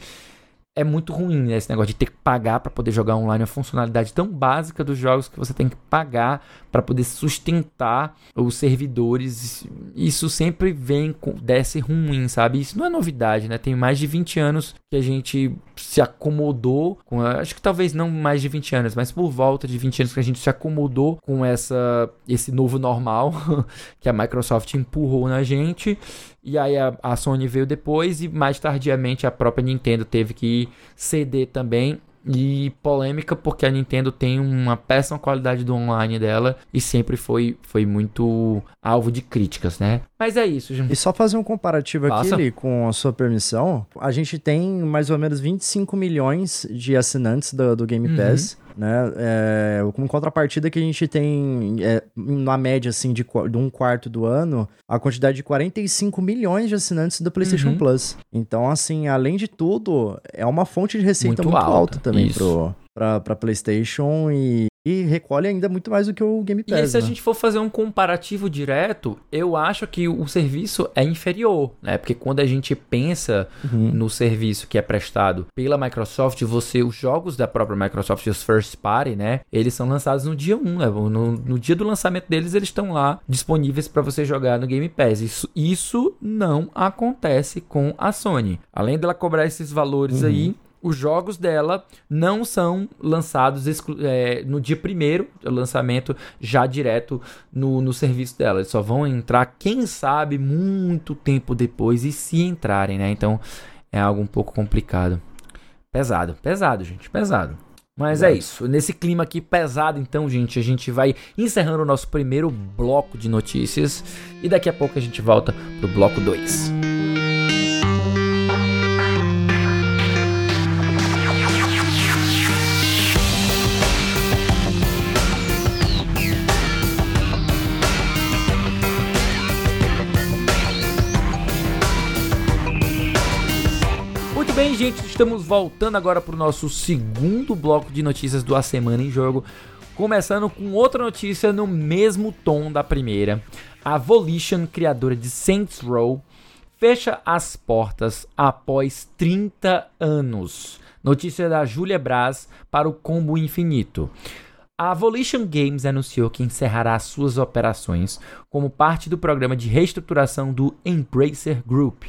é muito ruim, né? Esse negócio de ter que pagar para poder jogar online. É uma funcionalidade tão básica dos jogos que você tem que pagar para poder sustentar os servidores. Isso sempre vem desce ruim, sabe? Isso não é novidade, né? Tem mais de 20 anos que a gente se acomodou com. Acho que talvez não mais de 20 anos, mas por volta de 20 anos que a gente se acomodou com essa, esse novo normal que a Microsoft empurrou na gente. E aí a, a, Sony veio depois e mais tardiamente a própria Nintendo teve que ceder também. E polêmica porque a Nintendo tem uma péssima qualidade do online dela e sempre foi, foi muito alvo de críticas, né? Mas é isso, gente. E só fazer um comparativo Passa. aqui, com a sua permissão, a gente tem mais ou menos 25 milhões de assinantes do, do Game uhum. Pass. Uhum né? É, como contrapartida que a gente tem, é, na média, assim, de, de, um quarto do ano, a quantidade de 45 milhões de assinantes do PlayStation uhum. Plus. Então, assim, além de tudo, é uma fonte de receita muito, muito alta, alta também pro, pra, pra PlayStation e e recolhe ainda muito mais do que o Game Pass. E se né? a gente for fazer um comparativo direto, eu acho que o serviço é inferior, né? Porque quando a gente pensa uhum. no serviço que é prestado pela Microsoft, você os jogos da própria Microsoft, os first party, né? Eles são lançados no dia 1, né? no, no dia do lançamento deles, eles estão lá disponíveis para você jogar no Game Pass. Isso, isso não acontece com a Sony. Além dela cobrar esses valores uhum. aí, os jogos dela não são lançados é, no dia primeiro, o lançamento já direto no, no serviço dela. Eles só vão entrar, quem sabe, muito tempo depois, e se entrarem, né? Então é algo um pouco complicado. Pesado, pesado, gente, pesado. Mas é isso. Nesse clima aqui pesado, então, gente, a gente vai encerrando o nosso primeiro bloco de notícias. E daqui a pouco a gente volta pro bloco 2. Estamos voltando agora para o nosso segundo bloco de notícias do A Semana em Jogo. Começando com outra notícia no mesmo tom da primeira. A Volition, criadora de Saints Row, fecha as portas após 30 anos. Notícia da Julia Braz para o Combo Infinito. A Volition Games anunciou que encerrará suas operações como parte do programa de reestruturação do Embracer Group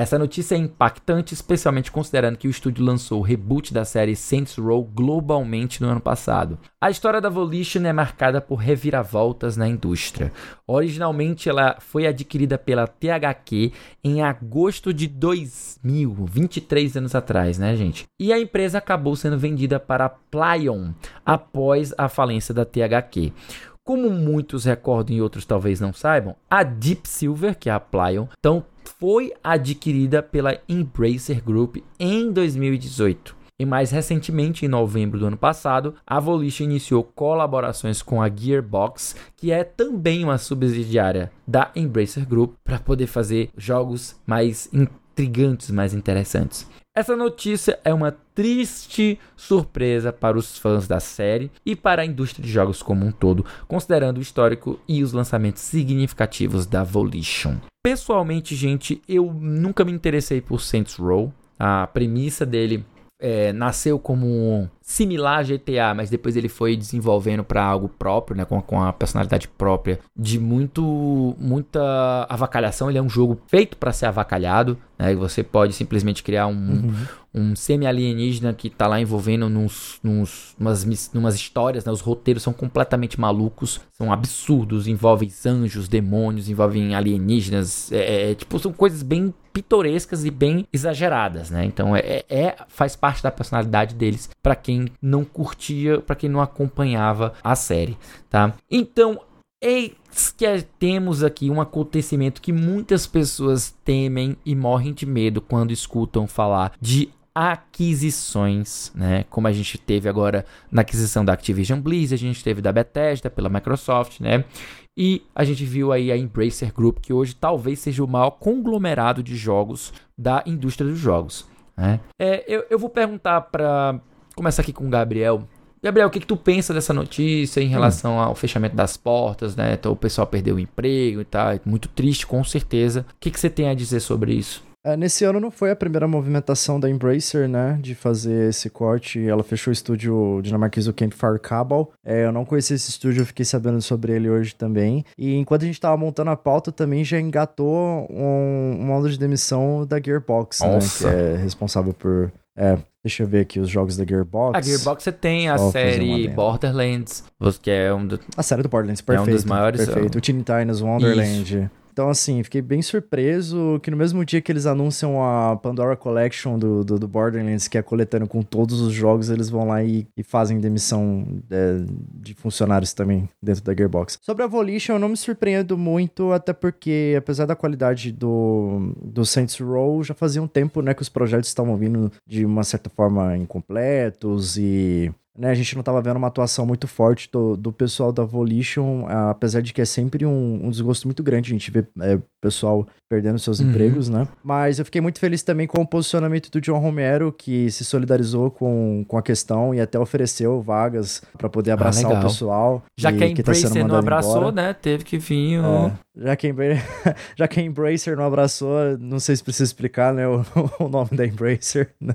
essa notícia é impactante, especialmente considerando que o estúdio lançou o reboot da série Saints Row globalmente no ano passado. A história da Volition é marcada por reviravoltas na indústria. Originalmente, ela foi adquirida pela THQ em agosto de 2000, 23 anos atrás, né, gente? E a empresa acabou sendo vendida para a Plaion após a falência da THQ. Como muitos recordam e outros talvez não saibam, a Deep Silver, que é a Plaion, então foi adquirida pela Embracer Group em 2018. E mais recentemente, em novembro do ano passado, a Volition iniciou colaborações com a Gearbox, que é também uma subsidiária da Embracer Group, para poder fazer jogos mais intrigantes, mais interessantes. Essa notícia é uma triste surpresa para os fãs da série e para a indústria de jogos como um todo, considerando o histórico e os lançamentos significativos da Volition. Pessoalmente, gente, eu nunca me interessei por Saints Row. A premissa dele é, nasceu como similar a GTA, mas depois ele foi desenvolvendo para algo próprio, né, com, com a personalidade própria, de muito muita avacalhação. Ele é um jogo feito para ser avacalhado, né? Você pode simplesmente criar um, uhum. um semi-alienígena que tá lá envolvendo nos, nos, umas, numas histórias, né? Os roteiros são completamente malucos, são absurdos, envolvem anjos, demônios, envolvem alienígenas, é, é, tipo, são coisas bem pitorescas e bem exageradas, né? Então é, é faz parte da personalidade deles para quem não curtia, para quem não acompanhava a série, tá? Então Eis que temos aqui um acontecimento que muitas pessoas temem e morrem de medo quando escutam falar de aquisições, né? Como a gente teve agora na aquisição da Activision Blizzard, a gente teve da Bethesda pela Microsoft, né? E a gente viu aí a Embracer Group, que hoje talvez seja o maior conglomerado de jogos da indústria dos jogos. Né? É, eu, eu vou perguntar para começar aqui com o Gabriel Gabriel, o que, que tu pensa dessa notícia em relação hum. ao fechamento das portas, né? Então o pessoal perdeu o emprego e tal. É muito triste, com certeza. O que, que você tem a dizer sobre isso? É, nesse ano não foi a primeira movimentação da Embracer, né, de fazer esse corte. Ela fechou o estúdio dinamarquês do Campfire Cabal. É, eu não conhecia esse estúdio, eu fiquei sabendo sobre ele hoje também. E enquanto a gente tava montando a pauta, também já engatou um, uma onda de demissão da Gearbox, Nossa. né, que é responsável por é, deixa eu ver aqui os jogos da Gearbox. A Gearbox você tem a Só série Borderlands, que é um do... A série do Borderlands, perfeito. É um dos maiores... Perfeito. O Teen Titans Wonderland. Isso. Então, assim, fiquei bem surpreso que no mesmo dia que eles anunciam a Pandora Collection do, do, do Borderlands, que é coletando com todos os jogos, eles vão lá e, e fazem demissão é, de funcionários também dentro da Gearbox. Sobre a Volition, eu não me surpreendo muito, até porque, apesar da qualidade do, do Saints Row, já fazia um tempo né, que os projetos estavam vindo de uma certa forma incompletos e né, a gente não estava vendo uma atuação muito forte do, do pessoal da Volition, apesar de que é sempre um, um desgosto muito grande a gente ver é, pessoal perdendo seus uhum. empregos, né? Mas eu fiquei muito feliz também com o posicionamento do John Romero, que se solidarizou com, com a questão e até ofereceu vagas para poder ah, abraçar ah, o pessoal. Já e, que a Embracer tá não abraçou, embora. né? Teve que vir o... É, já, que a, já que a Embracer não abraçou, não sei se precisa explicar, né? O, o nome da Embracer, né?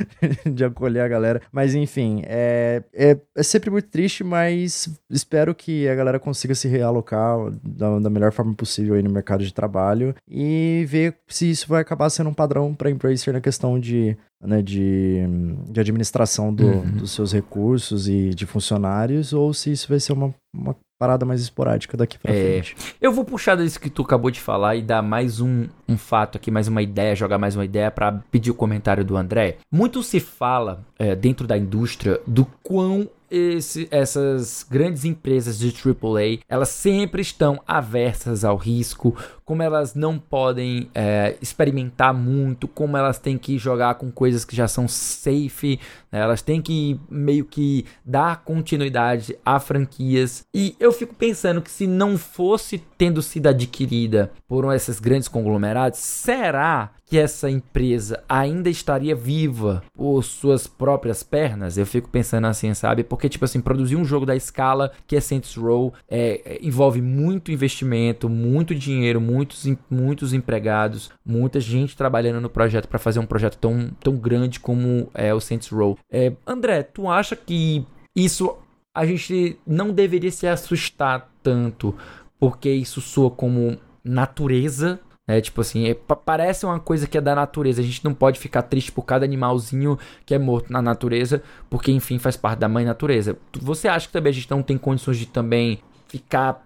de acolher a galera. Mas enfim, é, é, é sempre muito triste, mas espero que a galera consiga se realocar da, da melhor forma possível aí no mercado de trabalho e ver se isso vai acabar sendo um padrão para Embracer na questão de, né, de, de administração do, uhum. dos seus recursos e de funcionários, ou se isso vai ser uma, uma parada mais esporádica daqui pra é, frente. Eu vou puxar disso que tu acabou de falar e dar mais um, um fato aqui, mais uma ideia, jogar mais uma ideia para pedir o comentário do André. Muito se fala é, dentro da indústria do quão esse, essas grandes empresas de AAA, elas sempre estão aversas ao risco, como elas não podem é, experimentar muito, como elas têm que jogar com coisas que já são safe, né? elas têm que meio que dar continuidade a franquias. E eu fico pensando que se não fosse tendo sido adquirida por esses grandes conglomerados, será que essa empresa ainda estaria viva por suas próprias pernas? Eu fico pensando assim, sabe? Porque, tipo assim, produzir um jogo da escala que é Saints Row é, é, envolve muito investimento, muito dinheiro, muitos, muitos empregados, muita gente trabalhando no projeto para fazer um projeto tão, tão grande como é o Saints Row. É, André, tu acha que isso a gente não deveria se assustar tanto porque isso soa como natureza é tipo assim, é, parece uma coisa que é da natureza. A gente não pode ficar triste por cada animalzinho que é morto na natureza, porque enfim faz parte da mãe natureza. Você acha que também a gente não tem condições de também ficar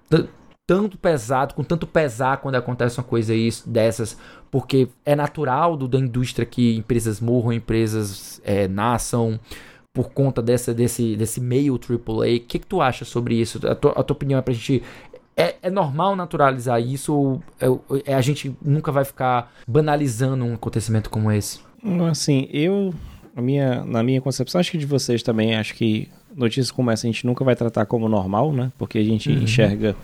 tanto pesado, com tanto pesar quando acontece uma coisa isso, dessas, porque é natural do, da indústria que empresas morram, empresas é, nasçam por conta dessa, desse, desse meio AAA. O que, que tu acha sobre isso? A a tua opinião é pra gente é, é normal naturalizar isso ou é, é, a gente nunca vai ficar banalizando um acontecimento como esse? Assim, eu, minha, na minha concepção, acho que de vocês também, acho que notícias como essa a gente nunca vai tratar como normal, né? Porque a gente uhum. enxerga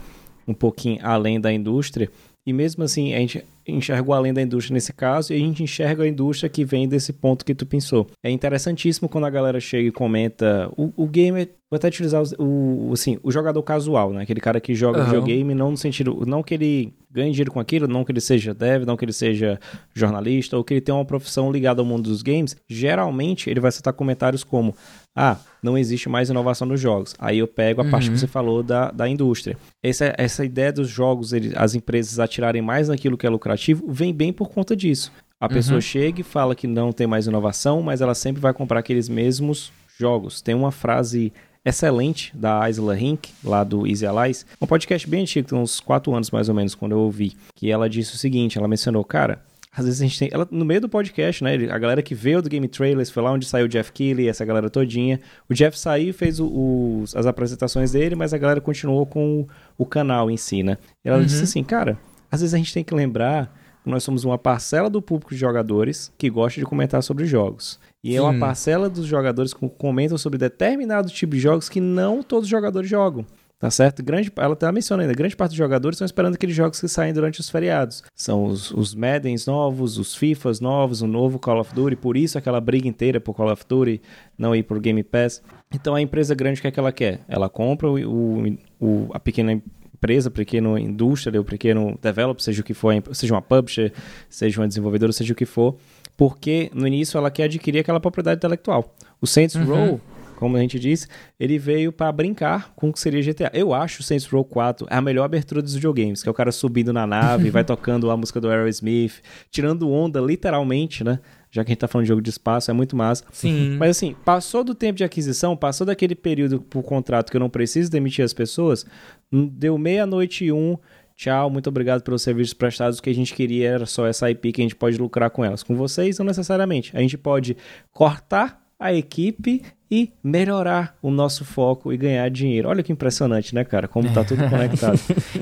um pouquinho além da indústria. E mesmo assim, a gente enxergou além da indústria nesse caso e a gente enxerga a indústria que vem desse ponto que tu pensou. É interessantíssimo quando a galera chega e comenta o, o gamer, vou até utilizar o, o, assim, o jogador casual, né? Aquele cara que joga uhum. videogame não no sentido, não que ele ganhe dinheiro com aquilo, não que ele seja dev, não que ele seja jornalista ou que ele tenha uma profissão ligada ao mundo dos games. Geralmente ele vai citar comentários como Ah, não existe mais inovação nos jogos. Aí eu pego a uhum. parte que uhum. você falou da, da indústria. Essa, essa ideia dos jogos, ele, as empresas atirarem mais naquilo que é lucrativo, vem bem por conta disso. A pessoa uhum. chega e fala que não tem mais inovação, mas ela sempre vai comprar aqueles mesmos jogos. Tem uma frase excelente da Isla Hink, lá do Easy Allies, um podcast bem antigo, tem uns 4 anos mais ou menos, quando eu ouvi, que ela disse o seguinte, ela mencionou, cara, às vezes a gente tem. Ela, no meio do podcast, né? A galera que veio do Game Trailers foi lá onde saiu o Jeff Keighley, essa galera todinha. O Jeff saiu e fez o, o, as apresentações dele, mas a galera continuou com o, o canal em si, né? E ela uhum. disse assim, cara, às vezes a gente tem que lembrar que nós somos uma parcela do público de jogadores que gosta de comentar sobre jogos. E Sim. é uma parcela dos jogadores que comentam sobre determinado tipo de jogos que não todos os jogadores jogam. Tá certo? Grande, ela tá mencionando ainda, grande parte dos jogadores estão esperando aqueles jogos que saem durante os feriados. São os, os Maddens novos, os FIFAs novos, o novo Call of Duty, por isso aquela briga inteira por Call of Duty não ir por Game Pass. Então a empresa grande, o que é que ela quer? Ela compra o, o, o a pequena empresa, pequena indústria, o pequeno developer, seja o que for, seja uma publisher, seja uma desenvolvedora, seja o que for, porque no início ela quer adquirir aquela propriedade intelectual. O Saints uhum. Row como a gente disse, ele veio para brincar com o que seria GTA. Eu acho o Saints Row 4 a melhor abertura dos videogames, que é o cara subindo na nave, vai tocando a música do Aerosmith, tirando onda literalmente, né? Já que a gente tá falando de jogo de espaço, é muito massa. Sim. Mas assim, passou do tempo de aquisição, passou daquele período por contrato que eu não preciso demitir as pessoas, deu meia-noite e um, Tchau, muito obrigado pelos serviços prestados. O que a gente queria era só essa IP que a gente pode lucrar com elas. Com vocês, não necessariamente. A gente pode cortar a equipe e melhorar o nosso foco e ganhar dinheiro. Olha que impressionante, né, cara? Como tá tudo conectado.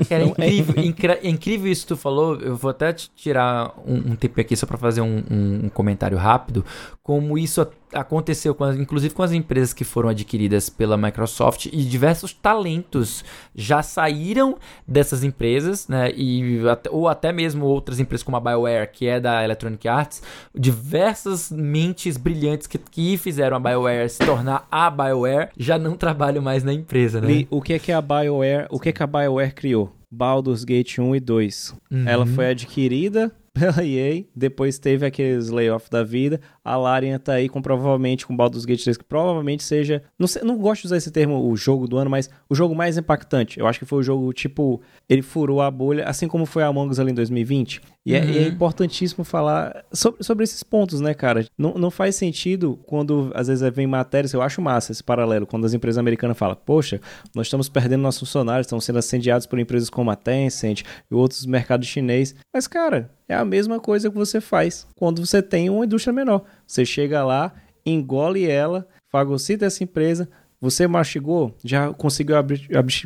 Cara, então, é incrível, é... incrível isso que tu falou. Eu vou até te tirar um, um tempo aqui só para fazer um, um, um, comentário rápido. Como isso aconteceu, com as, inclusive com as empresas que foram adquiridas pela Microsoft e diversos talentos já saíram dessas empresas, né? E, ou até mesmo outras empresas como a BioWare, que é da Electronic Arts. Diversas mentes brilhantes que, que fizeram a BioWare se tornar a BioWare, já não trabalho mais na empresa, né? o que é que a BioWare, o que é que a BioWare criou? Baldur's Gate 1 e 2. Uhum. Ela foi adquirida pela EA, depois teve aqueles layoff da vida. A Larian tá aí com provavelmente com Baldur's Gate 3, que provavelmente seja, não sei, não gosto de usar esse termo o jogo do ano, mas o jogo mais impactante. Eu acho que foi o jogo tipo, ele furou a bolha, assim como foi a Among Us ali em 2020. E, uhum. é, e, é, uhum. importantíssimo falar sobre, sobre esses pontos, né, cara? Não, não faz sentido quando às vezes vem matérias, eu acho massa esse paralelo, quando as empresas americanas falam, poxa, nós estamos perdendo nossos funcionários, estão sendo assediados por empresas como a Tencent e outros mercados chinês. Mas, cara, é a mesma coisa que você faz quando você tem uma indústria menor. Você chega lá, engole ela, fagocita essa empresa, você mastigou, já conseguiu,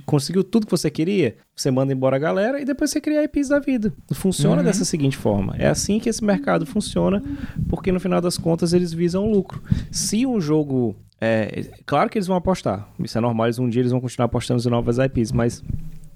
conseguiu tudo que você queria, você manda embora a galera e depois você cria IPs da vida. Funciona uhum. dessa seguinte forma. É assim que esse mercado funciona, porque no final das contas eles visam lucro. Se um jogo. É, claro que eles vão apostar. Isso é normal, eles, um dia eles vão continuar apostando em novas IPs, mas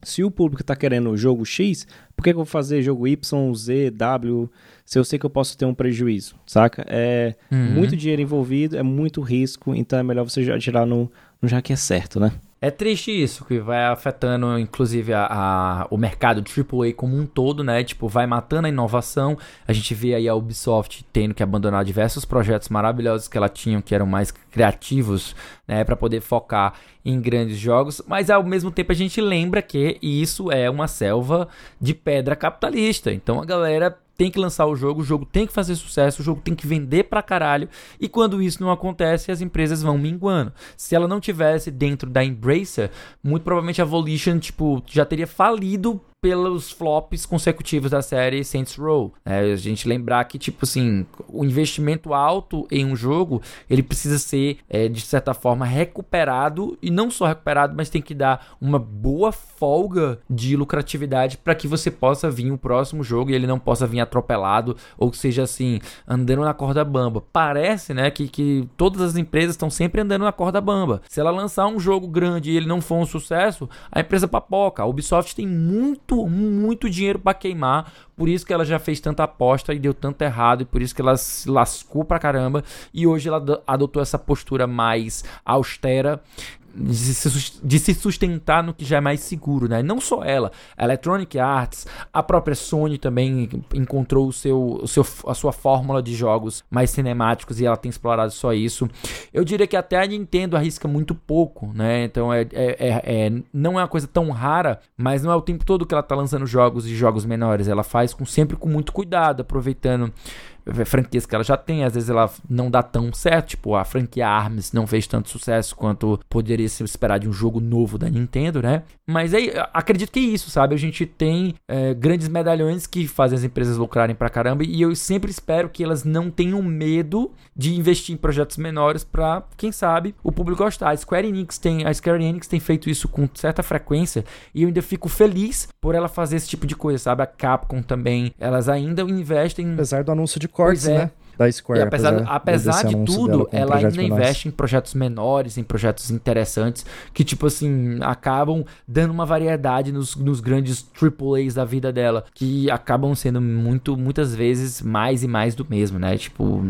se o público está querendo jogo X, por que, que, eu vou fazer jogo Y, Z, W, se eu sei que eu posso ter um prejuízo, saca? É uhum. muito dinheiro envolvido, é muito risco, então é melhor você já tirar no, já que é certo, né? É triste isso, que vai afetando inclusive a, a, o mercado AAA como um todo, né? Tipo, vai matando a inovação. A gente vê aí a Ubisoft tendo que abandonar diversos projetos maravilhosos que ela tinha, que eram mais criativos, né? Para poder focar em grandes jogos. Mas ao mesmo tempo a gente lembra que isso é uma selva de pedra capitalista. Então a galera tem que lançar o jogo, o jogo tem que fazer sucesso, o jogo tem que vender pra caralho. E quando isso não acontece, as empresas vão minguando. Se ela não tivesse dentro da Embracer, muito provavelmente a Volition, tipo, já teria falido pelos flops consecutivos da série Saints Row. É, a gente lembrar que, tipo assim, o investimento alto em um jogo, ele precisa ser, é, de certa forma, recuperado, e não só recuperado, mas tem que dar uma boa folga de lucratividade para que você possa vir o próximo jogo e ele não possa vir atropelado, ou seja assim, andando na corda bamba. Parece, né, que, que todas as empresas estão sempre andando na corda bamba. Se ela lançar um jogo grande e ele não for um sucesso, a empresa papoca. A Ubisoft tem muito muito, muito dinheiro para queimar. Por isso que ela já fez tanta aposta e deu tanto errado. E por isso que ela se lascou pra caramba. E hoje ela adotou essa postura mais austera de se, sustentar no que já é mais seguro, né? Não só ela, a Electronic Arts, a própria Sony também encontrou o seu, o seu, a sua fórmula de jogos mais cinemáticos e ela tem explorado só isso. Eu diria que até a Nintendo arrisca muito pouco, né? Então é, é, é, é não é uma coisa tão rara, mas não é o tempo todo que ela tá lançando jogos e jogos menores. Ela faz com, sempre com muito cuidado, aproveitando franquias que ela já tem, às vezes ela não dá tão certo, tipo a franquia ARMS não fez tanto sucesso quanto poderia se esperar de um jogo novo da Nintendo, né? Mas aí, acredito que é isso, sabe? A gente tem é, grandes medalhões que fazem as empresas lucrarem pra caramba e eu sempre espero que elas não tenham medo de investir em projetos menores pra, quem sabe, o público gostar. A Square Enix tem, a Square Enix tem feito isso com certa frequência e eu ainda fico feliz por ela fazer esse tipo de coisa, sabe? A Capcom também, elas ainda investem... Apesar do anúncio de cortes, é. né? Da Square. E apesar, apesar, apesar de tudo, ela ainda investe em projetos menores, em projetos interessantes, que, tipo assim, acabam dando uma variedade nos, nos grandes AAAs da vida dela, que acabam sendo muito, muitas vezes mais e mais do mesmo, né? Tipo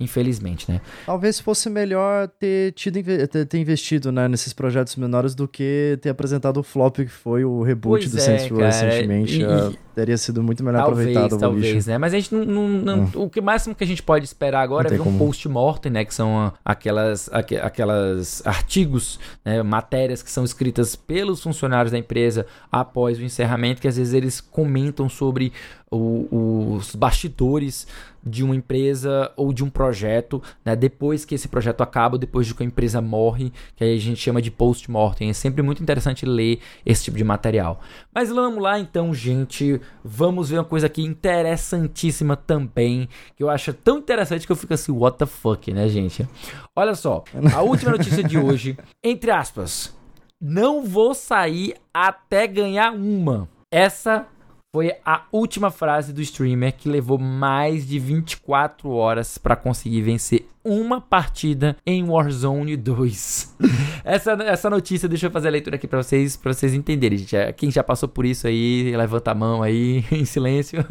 infelizmente, né? Talvez fosse melhor ter tido ter, investido né, nesses projetos menores do que ter apresentado o flop que foi o reboot pois do é, Saints Row recentemente. E, uh, teria sido muito melhor talvez, aproveitado talvez, né? Mas a gente não, não, não hum. o que máximo que a gente pode esperar agora é ver um post-mortem, né, que são aquelas aqu aquelas artigos, né, matérias que são escritas pelos funcionários da empresa após o encerramento, que às vezes eles comentam sobre o, os bastidores de uma empresa ou de um projeto, né? Depois que esse projeto acaba, depois de que a empresa morre, que aí a gente chama de post-mortem. É sempre muito interessante ler esse tipo de material. Mas vamos lá então, gente. Vamos ver uma coisa aqui interessantíssima também, que eu acho tão interessante que eu fico assim, what the fuck, né, gente? Olha só, a última notícia de hoje, entre aspas, não vou sair até ganhar uma. Essa foi a última frase do streamer que levou mais de 24 horas para conseguir vencer uma partida em Warzone 2. essa, essa notícia, deixa eu fazer a leitura aqui para vocês, para vocês entenderem, gente. É, quem já passou por isso aí, levanta a mão aí em silêncio.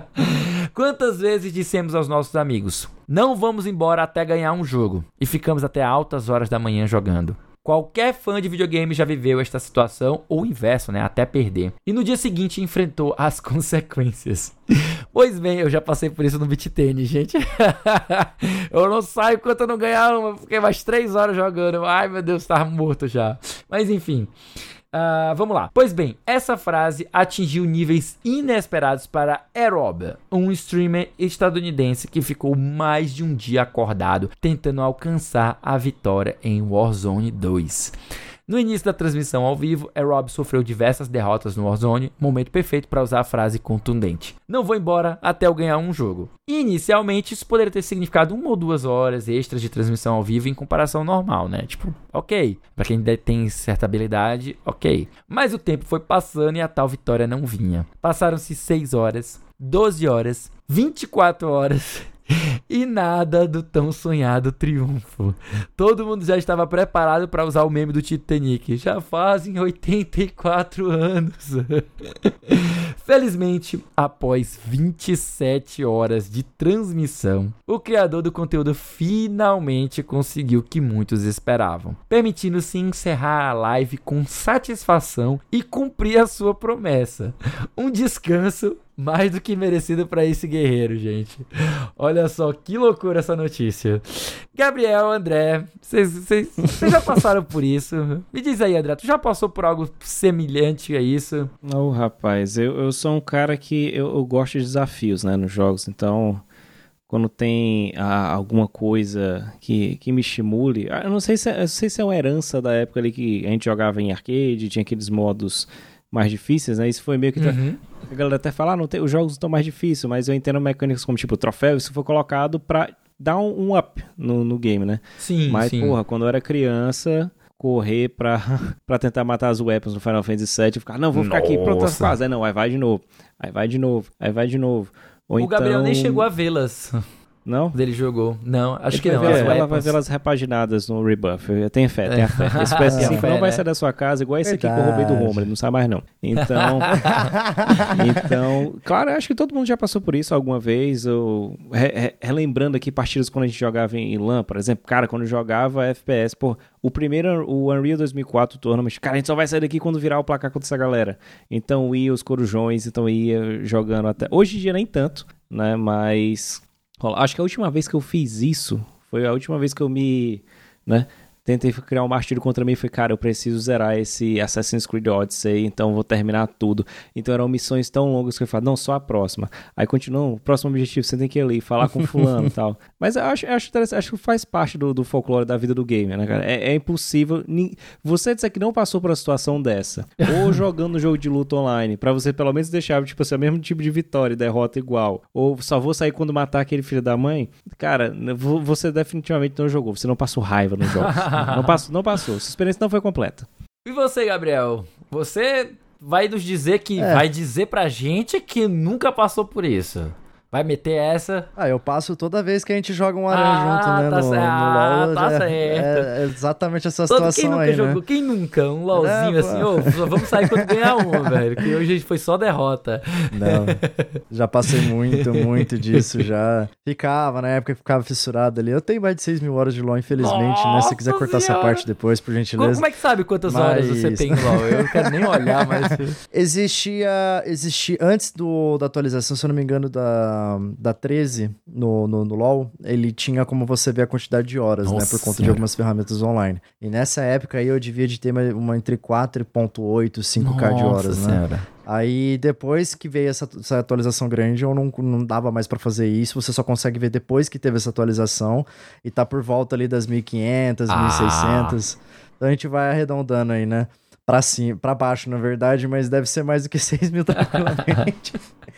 Quantas vezes dissemos aos nossos amigos: "Não vamos embora até ganhar um jogo" e ficamos até altas horas da manhã jogando? Qualquer fã de videogame já viveu esta situação, ou o inverso, né? Até perder. E no dia seguinte enfrentou as consequências. pois bem, eu já passei por isso no beat tênis, gente. eu não saio enquanto eu não ganhar uma. Fiquei mais três horas jogando. Ai, meu Deus, tava morto já. Mas enfim. Uh, vamos lá. Pois bem, essa frase atingiu níveis inesperados para Aerob, um streamer estadunidense que ficou mais de um dia acordado tentando alcançar a vitória em Warzone 2. No início da transmissão ao vivo, Rob sofreu diversas derrotas no Warzone, momento perfeito para usar a frase contundente: Não vou embora até eu ganhar um jogo. inicialmente, isso poderia ter significado uma ou duas horas extras de transmissão ao vivo em comparação normal, né? Tipo, ok. Para quem tem certa habilidade, ok. Mas o tempo foi passando e a tal vitória não vinha. Passaram-se 6 horas, 12 horas, 24 horas e nada do tão sonhado triunfo. Todo mundo já estava preparado para usar o meme do Titanic. Já fazem 84 anos. Felizmente, após 27 horas de transmissão, o criador do conteúdo finalmente conseguiu o que muitos esperavam, permitindo-se encerrar a live com satisfação e cumprir a sua promessa. Um descanso mais do que merecido para esse guerreiro, gente. Olha só que loucura essa notícia. Gabriel, André, vocês já passaram por isso? Me diz aí, André, tu já passou por algo semelhante a isso? Não, rapaz, eu, eu sou um cara que eu, eu gosto de desafios, né, nos jogos, então quando tem ah, alguma coisa que, que me estimule. Ah, eu não sei se, é, eu sei se é uma herança da época ali que a gente jogava em arcade, tinha aqueles modos mais difíceis, né? Isso foi meio que. Uhum. A galera até fala, ah, não tem, os jogos estão mais difíceis, mas eu entendo mecânicas como tipo troféu, isso foi colocado pra dar um, um up no, no game, né? Sim. Mas, sim. porra, quando eu era criança, correr pra, pra tentar matar as weapons no Final Fantasy VII e ficar, não, vou ficar Nossa. aqui pronto as fases. Aí não, aí vai de novo, aí vai de novo, aí vai de novo. Ou o então... Gabriel nem chegou a vê-las. Não? Ele jogou. Não, acho que não. Ver, ela vai ver elas repaginadas no Rebuff. Eu tenho fé, tenho fé. Esse PS5 não vai sair da sua casa igual esse aqui que eu roubei do Romulo, ele não sabe mais não. Então, então, claro, acho que todo mundo já passou por isso alguma vez. Eu, re, re, relembrando aqui partidas quando a gente jogava em LAN, por exemplo. Cara, quando jogava FPS, pô, o primeiro, o Unreal 2004 Tournament, cara, a gente só vai sair daqui quando virar o placar contra essa galera. Então ia os corujões, então ia jogando até... Hoje em dia nem tanto, né, mas... Acho que a última vez que eu fiz isso foi a última vez que eu me, né, tentei criar um martírio contra mim e foi, cara, eu preciso zerar esse Assassin's Creed Odyssey, então vou terminar tudo. Então eram missões tão longas que eu falei, não, só a próxima. Aí continua, o próximo objetivo, você tem que ir ali, falar com fulano e tal. Mas eu acho, eu acho interessante, acho que faz parte do, do folclore da vida do gamer, né, cara? É, é impossível, você disser que não passou por uma situação dessa, ou jogando um jogo de luta online, para você pelo menos deixar, tipo assim, o mesmo tipo de vitória e derrota igual, ou só vou sair quando matar aquele filho da mãe, cara, você definitivamente não jogou, você não passou raiva no jogo. não passou, não passou. Sua experiência não foi completa. E você, Gabriel? Você vai nos dizer que é. vai dizer pra gente que nunca passou por isso. Vai meter essa. Ah, eu passo toda vez que a gente joga um aranha ah, junto, né? Tá no, no LoL. tá é, certo. É, é, exatamente essa Todo, situação quem nunca aí, jogou? Né? Quem nunca? Um LoLzinho é, assim, ô, oh, vamos sair quando ganhar um, velho. Que hoje foi só derrota. Não, já passei muito, muito disso já. Ficava, na época ficava fissurado ali. Eu tenho mais de 6 mil horas de LoL, infelizmente, Nossa né? Se quiser cortar senhora. essa parte depois, por gentileza. Como, como é que sabe quantas mas... horas você tem em LoL? Eu não quero nem olhar, mas... Existia, existia, antes do, da atualização, se eu não me engano, da, da 13, 13 no, no, no, LoL, ele tinha como você ver a quantidade de horas, Nossa né? Por conta senhora. de algumas ferramentas online. E nessa época aí eu devia de ter uma, entre 4.8 e 5k de horas, né? senhora. né? Aí depois que veio essa, essa atualização grande, eu não, não dava mais para fazer isso. Você só consegue ver depois que teve essa atualização. E tá por volta ali das 1500, ah. 1600. Então a gente vai arredondando aí, né? Pra cima, pra baixo, na verdade, mas deve ser mais do que 6 mil tranquilamente.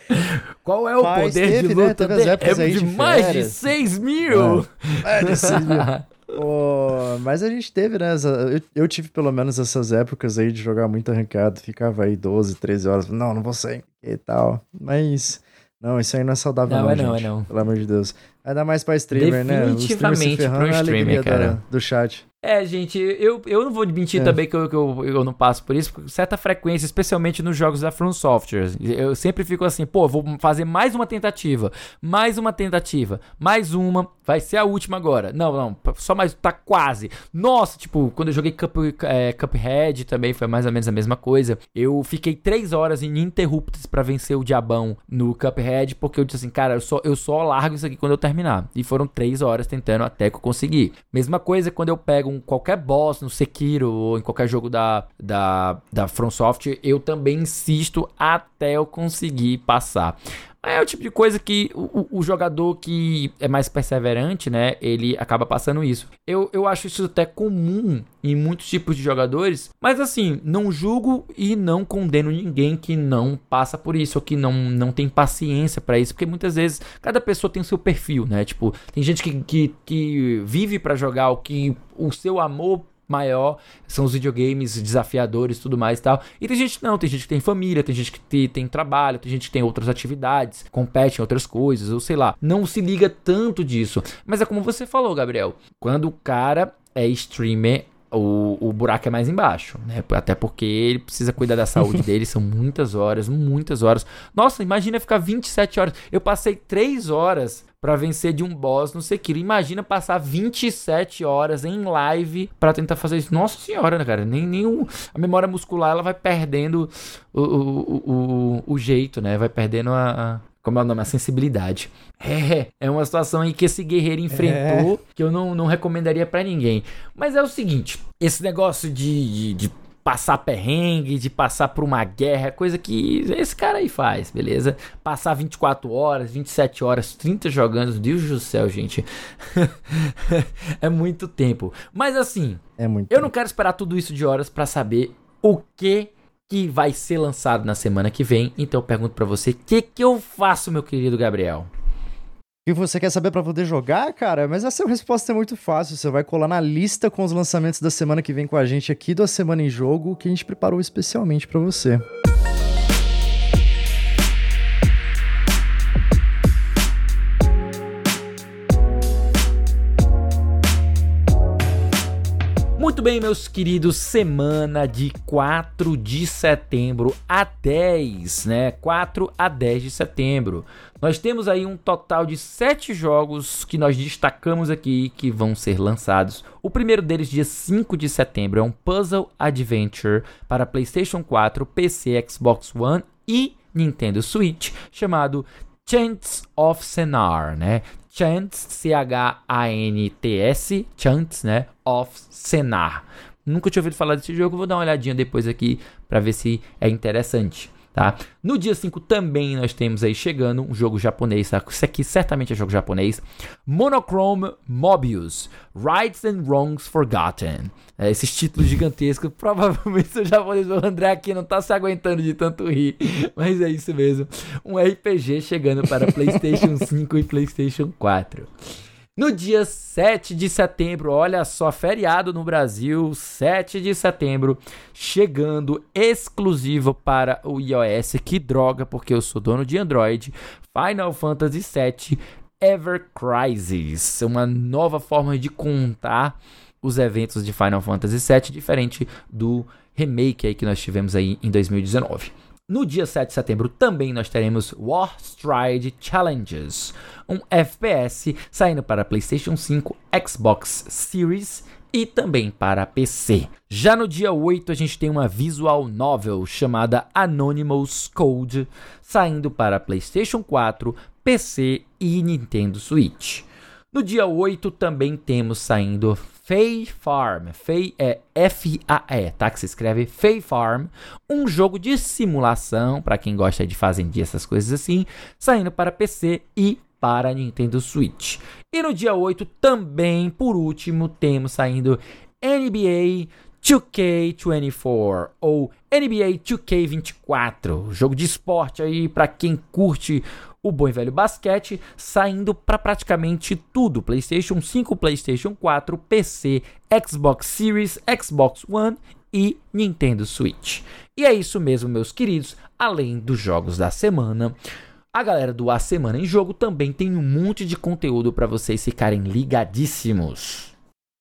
Qual é o Mas poder teve, de né, luta né? é de, de mais de 6 mil? É, de 6 mil. Oh, mas a gente teve, né? Eu, eu, tive pelo menos essas épocas aí de jogar muito arrancado. Ficava aí 12, 13 horas. Não, não vou sair e tal. Mas. Não, isso aí não é saudável, não, não, é não, é não. Pelo amor de Deus. Ainda mais pra streamer, né? Definitivamente né? pro streamer, cara. Da, do chat. É, gente, eu, eu não vou mentir é. também que, eu, que eu, eu não passo por isso, com certa frequência, especialmente nos jogos da From Software. Eu sempre fico assim, pô, vou fazer mais uma tentativa, mais uma tentativa, mais uma, vai ser a última agora. Não, não, só mais, tá quase. Nossa, tipo, quando eu joguei Cup, é, Cuphead também foi mais ou menos a mesma coisa. Eu fiquei três horas ininterruptas para vencer o diabão no Cuphead, porque eu disse assim, cara, eu só, eu só largo isso aqui quando eu terminar. E foram três horas tentando até que eu consegui. Mesma coisa quando eu pego um qualquer boss no Sekiro ou em qualquer jogo da, da, da From Software, eu também insisto até eu conseguir passar. É o tipo de coisa que o, o, jogador que é mais perseverante, né? Ele acaba passando isso. Eu, eu acho isso até comum em muitos tipos de jogadores, mas assim, não julgo e não condeno ninguém que não passa por isso ou que não, não tem paciência para isso, porque muitas vezes cada pessoa tem o seu perfil, né? Tipo, tem gente que, que, que vive para jogar o que o seu amor maior são os videogames desafiadores tudo mais e tal. E tem gente não, tem gente que tem família, tem gente que tem, tem trabalho, tem gente que tem outras atividades, compete em outras coisas, ou sei lá. Não se liga tanto disso. Mas é como você falou, Gabriel. Quando o cara é streamer, o, o buraco é mais embaixo, né? Até porque ele precisa cuidar da saúde dele, são muitas horas, muitas horas. Nossa, imagina ficar 27 horas. Eu passei 3 horas para vencer de um boss no Sekiro. Imagina passar 27 horas em live para tentar fazer isso. Nossa senhora, né, cara? Nem, nem o, a memória muscular ela vai perdendo o, o, o, o jeito, né? Vai perdendo a, a, como é o nome? A sensibilidade. É, é uma situação aí que esse guerreiro enfrentou é. que eu não, não recomendaria para ninguém. Mas é o seguinte: esse negócio de, de, de passar perrengue, de passar por uma guerra, coisa que esse cara aí faz, beleza? Passar 24 horas, 27 horas, 30 jogando, Deus do céu, gente. é muito tempo. Mas assim, é muito eu tempo. não quero esperar tudo isso de horas para saber o que que vai ser lançado na semana que vem. Então eu pergunto para você, o que que eu faço, meu querido Gabriel? Que você quer saber para poder jogar, cara? Mas essa resposta é muito fácil. Você vai colar na lista com os lançamentos da semana que vem com a gente aqui do A Semana em Jogo, que a gente preparou especialmente para você. Muito bem, meus queridos, semana de 4 de setembro a 10, né? 4 a 10 de setembro. Nós temos aí um total de 7 jogos que nós destacamos aqui que vão ser lançados. O primeiro deles, dia 5 de setembro, é um Puzzle Adventure para PlayStation 4, PC, Xbox One e Nintendo Switch, chamado Chants of Senar, né? Chants, C-H-A-N-T-S, Chants, né? Of Senar. Nunca tinha ouvido falar desse jogo, vou dar uma olhadinha depois aqui para ver se é interessante. Tá? No dia 5 também nós temos aí chegando um jogo japonês, tá? Isso aqui certamente é jogo japonês. Monochrome Mobius, Rights and Wrongs Forgotten. É, esses títulos gigantescos, provavelmente são japoneses. O André aqui não tá se aguentando de tanto rir, mas é isso mesmo. Um RPG chegando para PlayStation 5 e PlayStation 4. No dia 7 de setembro, olha só, feriado no Brasil, 7 de setembro, chegando exclusivo para o iOS. Que droga, porque eu sou dono de Android. Final Fantasy VII Ever Crisis, uma nova forma de contar os eventos de Final Fantasy VII, diferente do remake aí que nós tivemos aí em 2019. No dia 7 de setembro também nós teremos War Stride Challenges, um FPS saindo para PlayStation 5, Xbox Series e também para PC. Já no dia 8 a gente tem uma visual novel chamada Anonymous Code, saindo para PlayStation 4, PC e Nintendo Switch. No dia 8 também temos saindo Fay Farm. Fay é F-A-E, tá? Que se escreve Fay Farm. Um jogo de simulação, para quem gosta de fazendia, essas coisas assim, saindo para PC e para Nintendo Switch. E no dia 8 também, por último, temos saindo NBA 2K24 ou NBA 2K24, jogo de esporte aí para quem curte o bom e velho basquete, saindo para praticamente tudo: PlayStation 5, PlayStation 4, PC, Xbox Series, Xbox One e Nintendo Switch. E é isso mesmo, meus queridos, além dos jogos da semana. A galera do A Semana em Jogo também tem um monte de conteúdo para vocês ficarem ligadíssimos.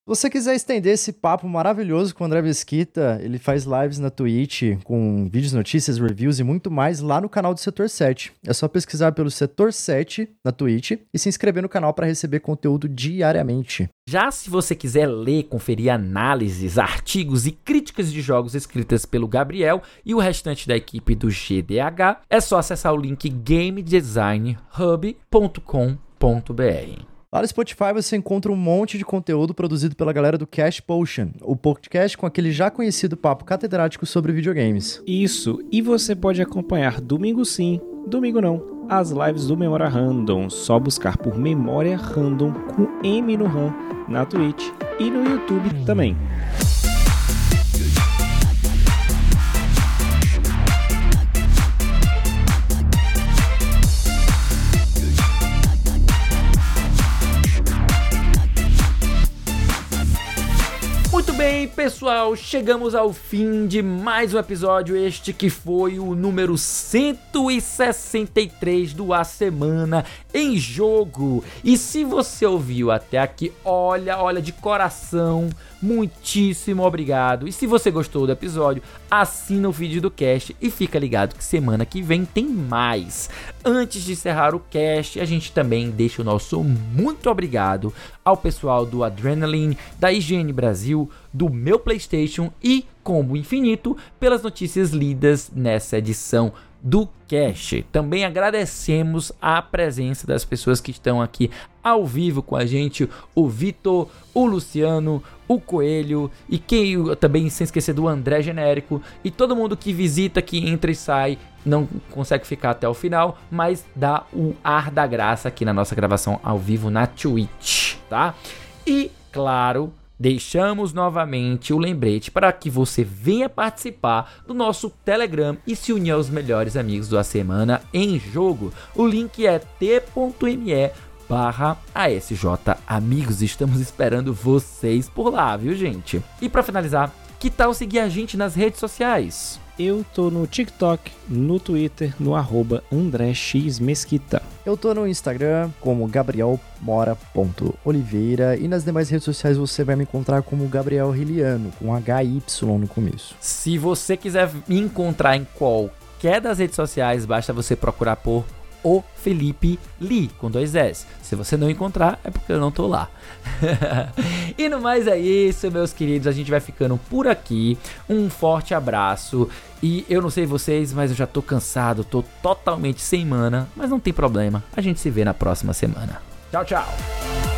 Você quiser estender esse papo maravilhoso com o André Mesquita, ele faz lives na Twitch com vídeos, notícias, reviews e muito mais lá no canal do Setor 7. É só pesquisar pelo Setor 7 na Twitch e se inscrever no canal para receber conteúdo diariamente. Já se você quiser ler, conferir análises, artigos e críticas de jogos escritas pelo Gabriel e o restante da equipe do GDH, é só acessar o link gamedesignhub.com.br. Lá no Spotify você encontra um monte de conteúdo produzido pela galera do Cash Potion, o podcast com aquele já conhecido papo catedrático sobre videogames. Isso, e você pode acompanhar domingo sim, domingo não, as lives do Memória Random. Só buscar por Memória Random com M no RAM na Twitch e no YouTube também. Bem, pessoal, chegamos ao fim de mais um episódio, este que foi o número 163 do A Semana em Jogo. E se você ouviu até aqui, olha, olha de coração, muitíssimo obrigado. E se você gostou do episódio, assina o vídeo do cast e fica ligado que semana que vem tem mais. Antes de encerrar o cast, a gente também deixa o nosso muito obrigado ao pessoal do Adrenaline, da IGN Brasil, do meu PlayStation e Combo Infinito pelas notícias lidas nessa edição do Cash. Também agradecemos a presença das pessoas que estão aqui ao vivo com a gente, o Vitor, o Luciano, o Coelho e quem também sem esquecer do André Genérico e todo mundo que visita, que entra e sai, não consegue ficar até o final, mas dá o ar da graça aqui na nossa gravação ao vivo na Twitch, tá? E claro, Deixamos novamente o lembrete para que você venha participar do nosso Telegram e se unir aos melhores amigos da semana em jogo. O link é t.me barra ASJ Amigos. Estamos esperando vocês por lá, viu gente? E para finalizar, que tal seguir a gente nas redes sociais? Eu tô no TikTok, no Twitter, no arroba André X Mesquita. Eu tô no Instagram como gabrielmora.oliveira e nas demais redes sociais você vai me encontrar como Gabriel Riliano, com HY no começo. Se você quiser me encontrar em qualquer das redes sociais, basta você procurar por o Felipe Lee, com dois S. Se você não encontrar, é porque eu não tô lá. e no mais é isso, meus queridos. A gente vai ficando por aqui. Um forte abraço. E eu não sei vocês, mas eu já tô cansado, tô totalmente sem mana. Mas não tem problema. A gente se vê na próxima semana. Tchau, tchau.